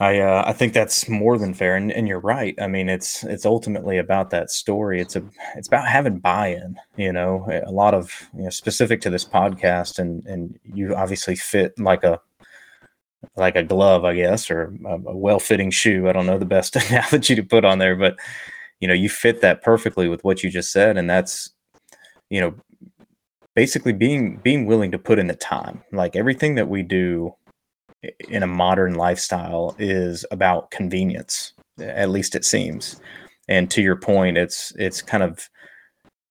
S1: I uh, I think that's more than fair, and, and you're right. I mean, it's it's ultimately about that story. It's a it's about having buy-in. You know, a lot of you know specific to this podcast, and and you obviously fit like a like a glove, I guess, or a, a well-fitting shoe. I don't know the best (laughs) analogy to put on there, but you know, you fit that perfectly with what you just said, and that's you know basically being being willing to put in the time. Like everything that we do in a modern lifestyle is about convenience at least it seems. And to your point it's it's kind of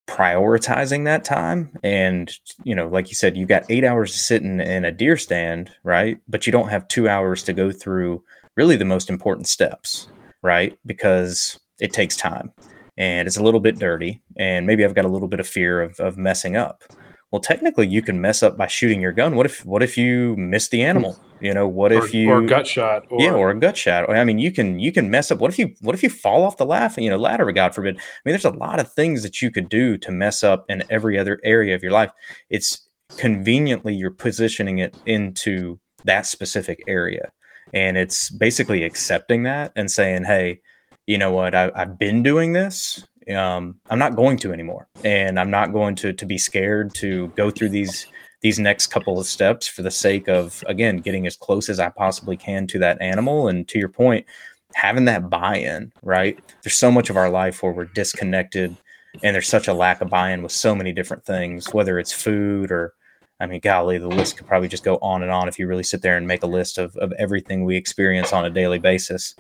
S1: prioritizing that time. And you know like you said you've got eight hours to sit in, in a deer stand right? But you don't have two hours to go through really the most important steps right? Because it takes time and it's a little bit dirty and maybe i've got a little bit of fear of, of messing up well technically you can mess up by shooting your gun. What if what if you miss the animal? You know what
S2: or,
S1: if you
S2: or a gut shot or,
S1: yeah or a gut shot. I mean you can you can mess up. What if you what if you fall off the laugh you know ladder god forbid? I mean there's a lot of things that you could do to mess up in every other area of your life. It's conveniently you're positioning it into that specific area. And it's basically accepting that and saying hey you know what? I, i've been doing this um, i'm not going to anymore. And i'm not going to to be scared to go through these these next couple of steps for the sake of again getting as close as i possibly can to that animal. And to your point having that buy-in right? There's so much of our life where we're disconnected and there's such a lack of buy-in with so many different things whether it's food or i mean golly the list could probably just go on and on if you really sit there and make a list of, of everything we experience on a daily basis.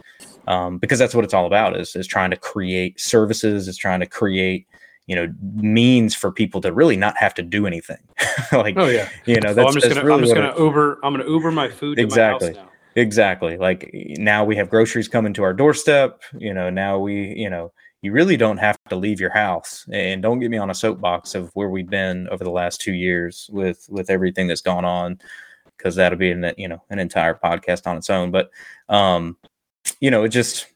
S1: Um, because that's what it's all about is, is trying to create services is trying to create you know means for people to really not have to do anything. (laughs) Like
S2: oh yeah.
S1: you know that's,
S2: I'm just gonna
S1: really
S2: I'm just gonna
S1: it-
S2: Uber I'm gonna Uber my food to
S1: Exactly.
S2: my house now.
S1: exactly. Like now we have groceries coming to our doorstep. You know now we you know you really don't have to leave your house and don't get me on a soapbox of where we've been over the last two years with with everything that's gone on because that'll be an you know an entire podcast on its own but um you know it just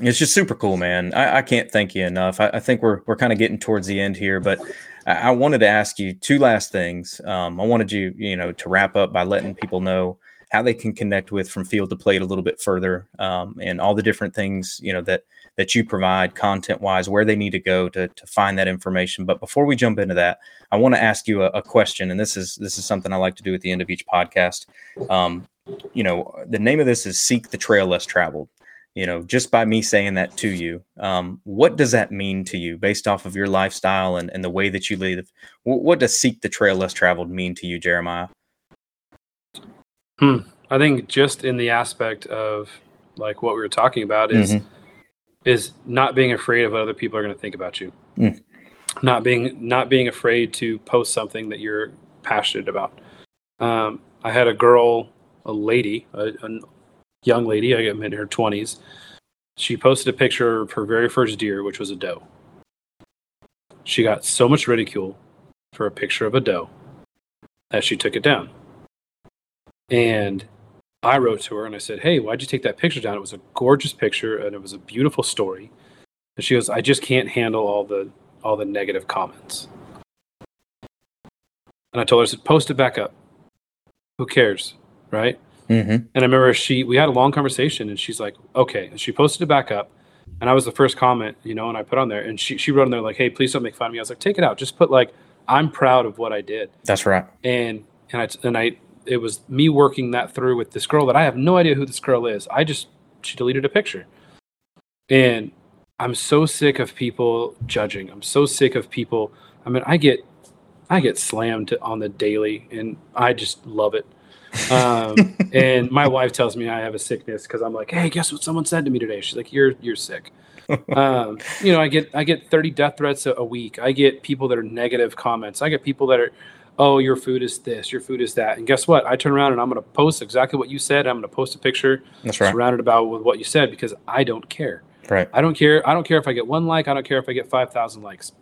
S1: it's just super cool man. I, I can't thank you enough. I, I think we're we're kind of getting towards the end here but I, I wanted to ask you two last things. Um i wanted you you know to wrap up by letting people know how they can connect with from field to plate a little bit further um, and all the different things you know that that you provide content wise where they need to go to, to find that information. But before we jump into that i want to ask you a, a question and this is this is something i like to do at the end of each podcast. Um, you know the name of this is seek the trail less traveled. You know just by me saying that to you um, what does that mean to you based off of your lifestyle and, and the way that you live? Wh- what does seek the trail less traveled mean to you jeremiah?
S2: I think just in the aspect of like what we were talking about is
S1: Mhm.
S2: Is not being afraid of what other people are going to think about you.
S1: Mm.
S2: Not being not being afraid to post something that you're passionate about. Um, I had a girl, a lady, a, a young lady, I am in her twenties. She posted a picture of her very first deer, which was a doe. She got so much ridicule for a picture of a doe that she took it down. And I wrote to her and I said, Hey, why'd you take that picture down? It was a gorgeous picture and it was a beautiful story. And she goes, I just can't handle all the all the negative comments. And I told her, I said, post it back up. Who cares? Right?
S1: Mm-hmm.
S2: And I remember she we had a long conversation and she's like, okay. And she posted it back up. And I was the first comment, you know, and I put on there and she, she wrote on there like, hey, please don't make fun of me. I was like, take it out. Just put like, I'm proud of what I did
S1: That's right.
S2: and and I and I it was me working that through with this girl that I have no idea who this girl is. I just she deleted a picture, and I'm so sick of people judging. I'm so sick of people. I mean, I get I get slammed on the daily, and I just love it. Um, (laughs) and my wife tells me I have a sickness because I'm like, hey, guess what someone said to me today? She's like, you're you're sick. (laughs) um, you know, I get I get 30 death threats a, a week. I get people that are negative comments. I get people that are, oh, your food is this, your food is that. And guess what? I turn around and I'm going to post exactly what you said. I'm going to post a picture
S1: That's right.
S2: surrounded about with what you said because I don't care.
S1: Right.
S2: I don't care. I don't care if I get one like. I don't care if I get 5,000 likes.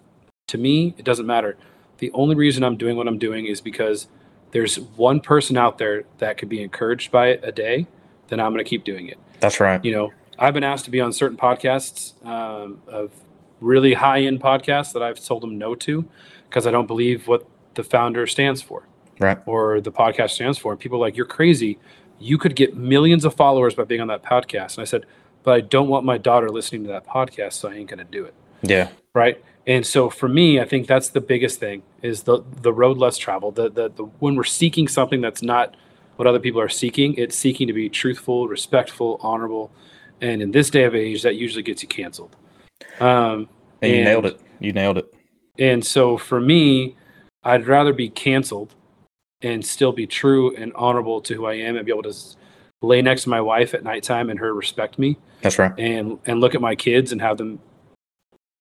S2: To me, it doesn't matter. The only reason I'm doing what I'm doing is because there's one person out there that could be encouraged by it a day, then I'm going to keep doing it.
S1: That's right.
S2: You know, I've been asked to be on certain podcasts um, of really high end podcasts that I've told them no to because I don't believe what the founder stands for
S1: Right.
S2: or the podcast stands for. And people are like, you're crazy. You could get millions of followers by being on that podcast. And I said, but I don't want my daughter listening to that podcast, so I ain't going to do it.
S1: Yeah.
S2: Right. And so for me, I think that's the biggest thing is the the road less traveled. The, the the when we're seeking something that's not what other people are seeking, it's seeking to be truthful, respectful, honorable. And in this day of age, that usually gets you canceled. Um,
S1: And you
S2: And-
S1: nailed it. You nailed it.
S2: and so for me, I'd rather be canceled and still be true and honorable to who I am and be able to lay next to my wife at nighttime and her respect me
S1: That's right.
S2: and and look at my kids and have them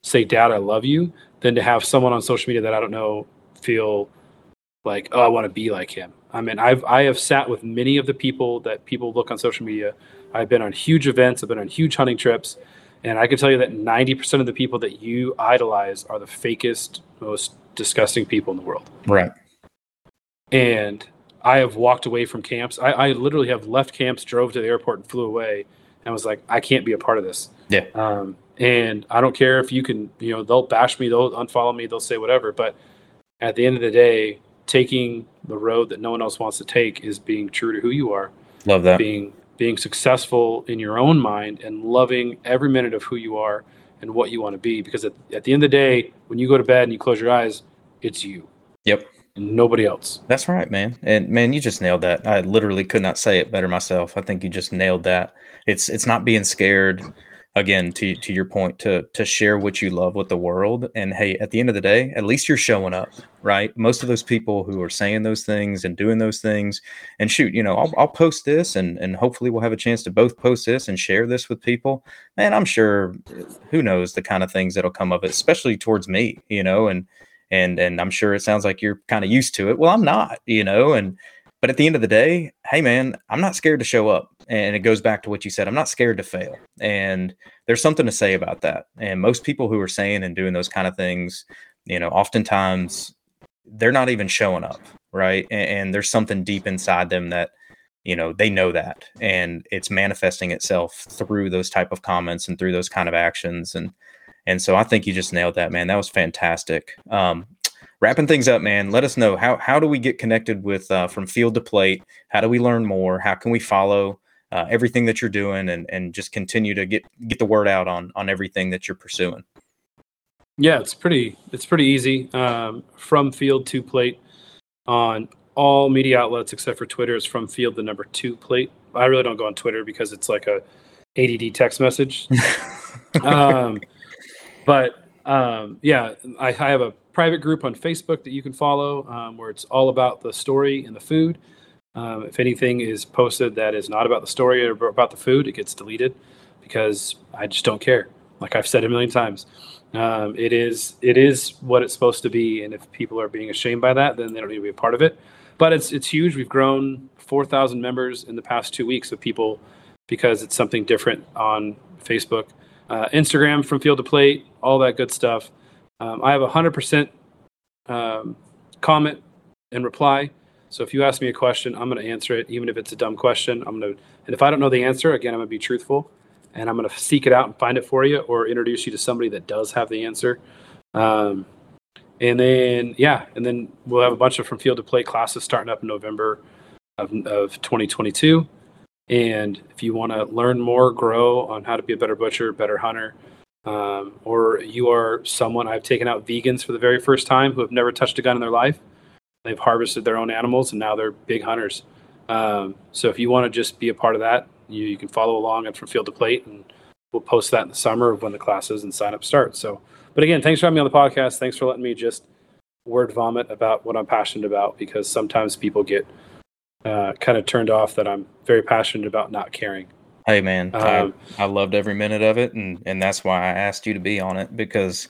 S2: say, "Dad, I love you," than to have someone on social media that I don't know feel like, "Oh, I want to be like him." I mean, I've I have sat with many of the people that people look on social media. I've been on huge events. I've been on huge hunting trips, and I can tell you that ninety percent of the people that you idolize are the fakest, most disgusting people in the world.
S1: Right.
S2: And I have walked away from camps. I, I literally have left camps, drove to the airport, and flew away, and was like, I can't be a part of this.
S1: Yeah.
S2: Um, and I don't care if you can, you know, they'll bash me, they'll unfollow me, they'll say whatever. But at the end of the day, taking the road that no one else wants to take is being true to who you are,
S1: Love that.
S2: being being successful in your own mind, and loving every minute of who you are and what you want to be. Because at, at the end of the day, when you go to bed and you close your eyes, it's you.
S1: Yep.
S2: Nobody else.
S1: That's right, man. And man, you just nailed that. I literally could not say it better myself. I think you just nailed that. It's it's not being scared again to to your point to to share what you love with the world and hey, at the end of the day, at least you're showing up, right? Most of those people who are saying those things and doing those things and shoot, you know, I'll I'll post this and and hopefully we'll have a chance to both post this and share this with people. Man, I'm sure who knows the kind of things that'll come of it, especially towards me, you know, and and and I'm sure it sounds like you're kind of used to it. Well, I'm not, you know, and but at the end of the day, hey man, I'm not scared to show up. And it goes back to what you said. I'm not scared to fail. And there's something to say about that. And most people who are saying and doing those kind of things, you know, oftentimes they're not even showing up, right? And, and there's something deep inside them that you know they know that and it's manifesting itself through those type of comments and through those kind of actions and and so i think you just nailed that man that was fantastic um wrapping things up man let us know how how do we get connected with uh, from field to plate how do we learn more how can we follow uh, everything that you're doing and and just continue to get get the word out on on everything that you're pursuing
S2: Yeah, it's pretty it's pretty easy. Um, from field to plate on all media outlets except for Twitter is from field the number two plate. I really don't go on Twitter because it's like a ADD text message. (laughs) um, but um, yeah, I, I have a private group on Facebook that you can follow um, where it's all about the story and the food. Um, if anything is posted that is not about the story or about the food, it gets deleted because I just don't care. Like I've said a million times, um, it is it is what it's supposed to be, and if people are being ashamed by that, then they don't need to be a part of it. But it's it's huge. We've grown four thousand members in the past two weeks of people because it's something different on Facebook, uh, Instagram, from field to plate, all that good stuff. Um, I have hundred percent um, comment and reply. So if you ask me a question, I'm going to answer it, even if it's a dumb question. I'm going to, and if I don't know the answer, again, I'm going to be truthful, and I'm going to seek it out and find it for you, or introduce you to somebody that does have the answer. Um, and then yeah, and then we'll have a bunch of from field to plate classes starting up in November of, of 2022. And if you want to learn more, grow on how to be a better butcher, better hunter, um, or you are someone I've taken out vegans for the very first time who have never touched a gun in their life. They've harvested their own animals and now they're big hunters. Um, so if you want to just be a part of that, you, you can follow along at From Field to Plate, and we'll post that in the summer of when the classes and sign up start. So, but again, thanks for having me on the podcast. Thanks for letting me just word vomit about what I'm passionate about because sometimes people get uh, kind of turned off that I'm very passionate about not caring.
S1: Hey man, um, I, I loved every minute of it, and and that's why I asked you to be on it because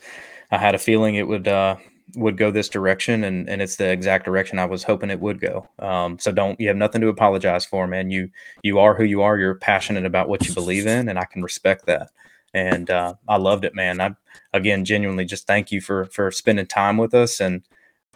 S1: I had a feeling it would uh, would go this direction, and and it's the exact direction I was hoping it would go. Um, so don't you have nothing to apologize for, man. You you are who you are. You're passionate about what you believe in, and I can respect that. And uh, I loved it, man. I again genuinely just thank you for for spending time with us and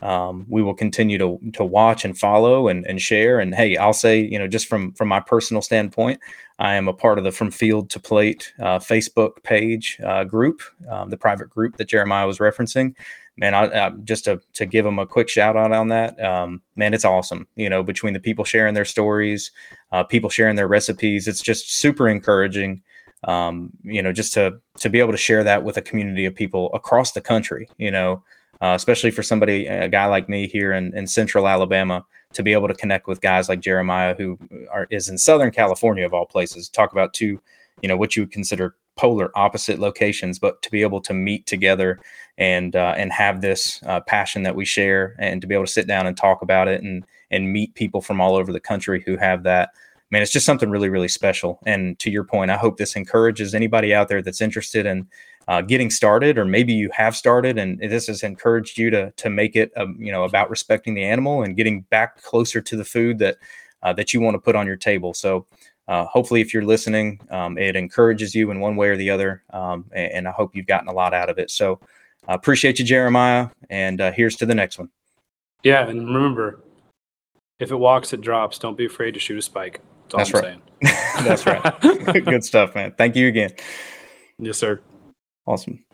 S1: um, we will continue to to watch and follow and, and share. And hey, I'll say, you know, just from from my personal standpoint, I am a part of the From Field to Plate uh, Facebook page uh, group, um, the private group that Jeremiah was referencing. Man, I, I, just to to give them a quick shout out on that. Um, man, it's awesome. You know, between the people sharing their stories, uh, people sharing their recipes, it's just super encouraging. Um, you know, just to to be able to share that with a community of people across the country. You know uh, especially for somebody, a guy like me here in, in central Alabama, to be able to connect with guys like Jeremiah, who are, is in Southern California of all places. Talk about two, you know, what you would consider polar opposite locations, but to be able to meet together and uh, and have this uh, passion that we share, and to be able to sit down and talk about it, and and meet people from all over the country who have that. Man, it's just something really, really special. And to your point, I hope this encourages anybody out there that's interested in uh, getting started, or maybe you have started and this has encouraged you to to make it, um, you know, about respecting the animal and getting back closer to the food that uh, that you want to put on your table. So. Uh, hopefully, if you're listening, um, it encourages you in one way or the other, um, and, and, I hope you've gotten a lot out of it. So, I appreciate you, Jeremiah, and uh, here's to the next one.
S2: Yeah, and remember, if it walks, it drops. Don't be afraid to shoot a spike. That's,
S1: That's right. (laughs) That's right. Good stuff, man. Thank you again.
S2: Yes, sir.
S1: Awesome.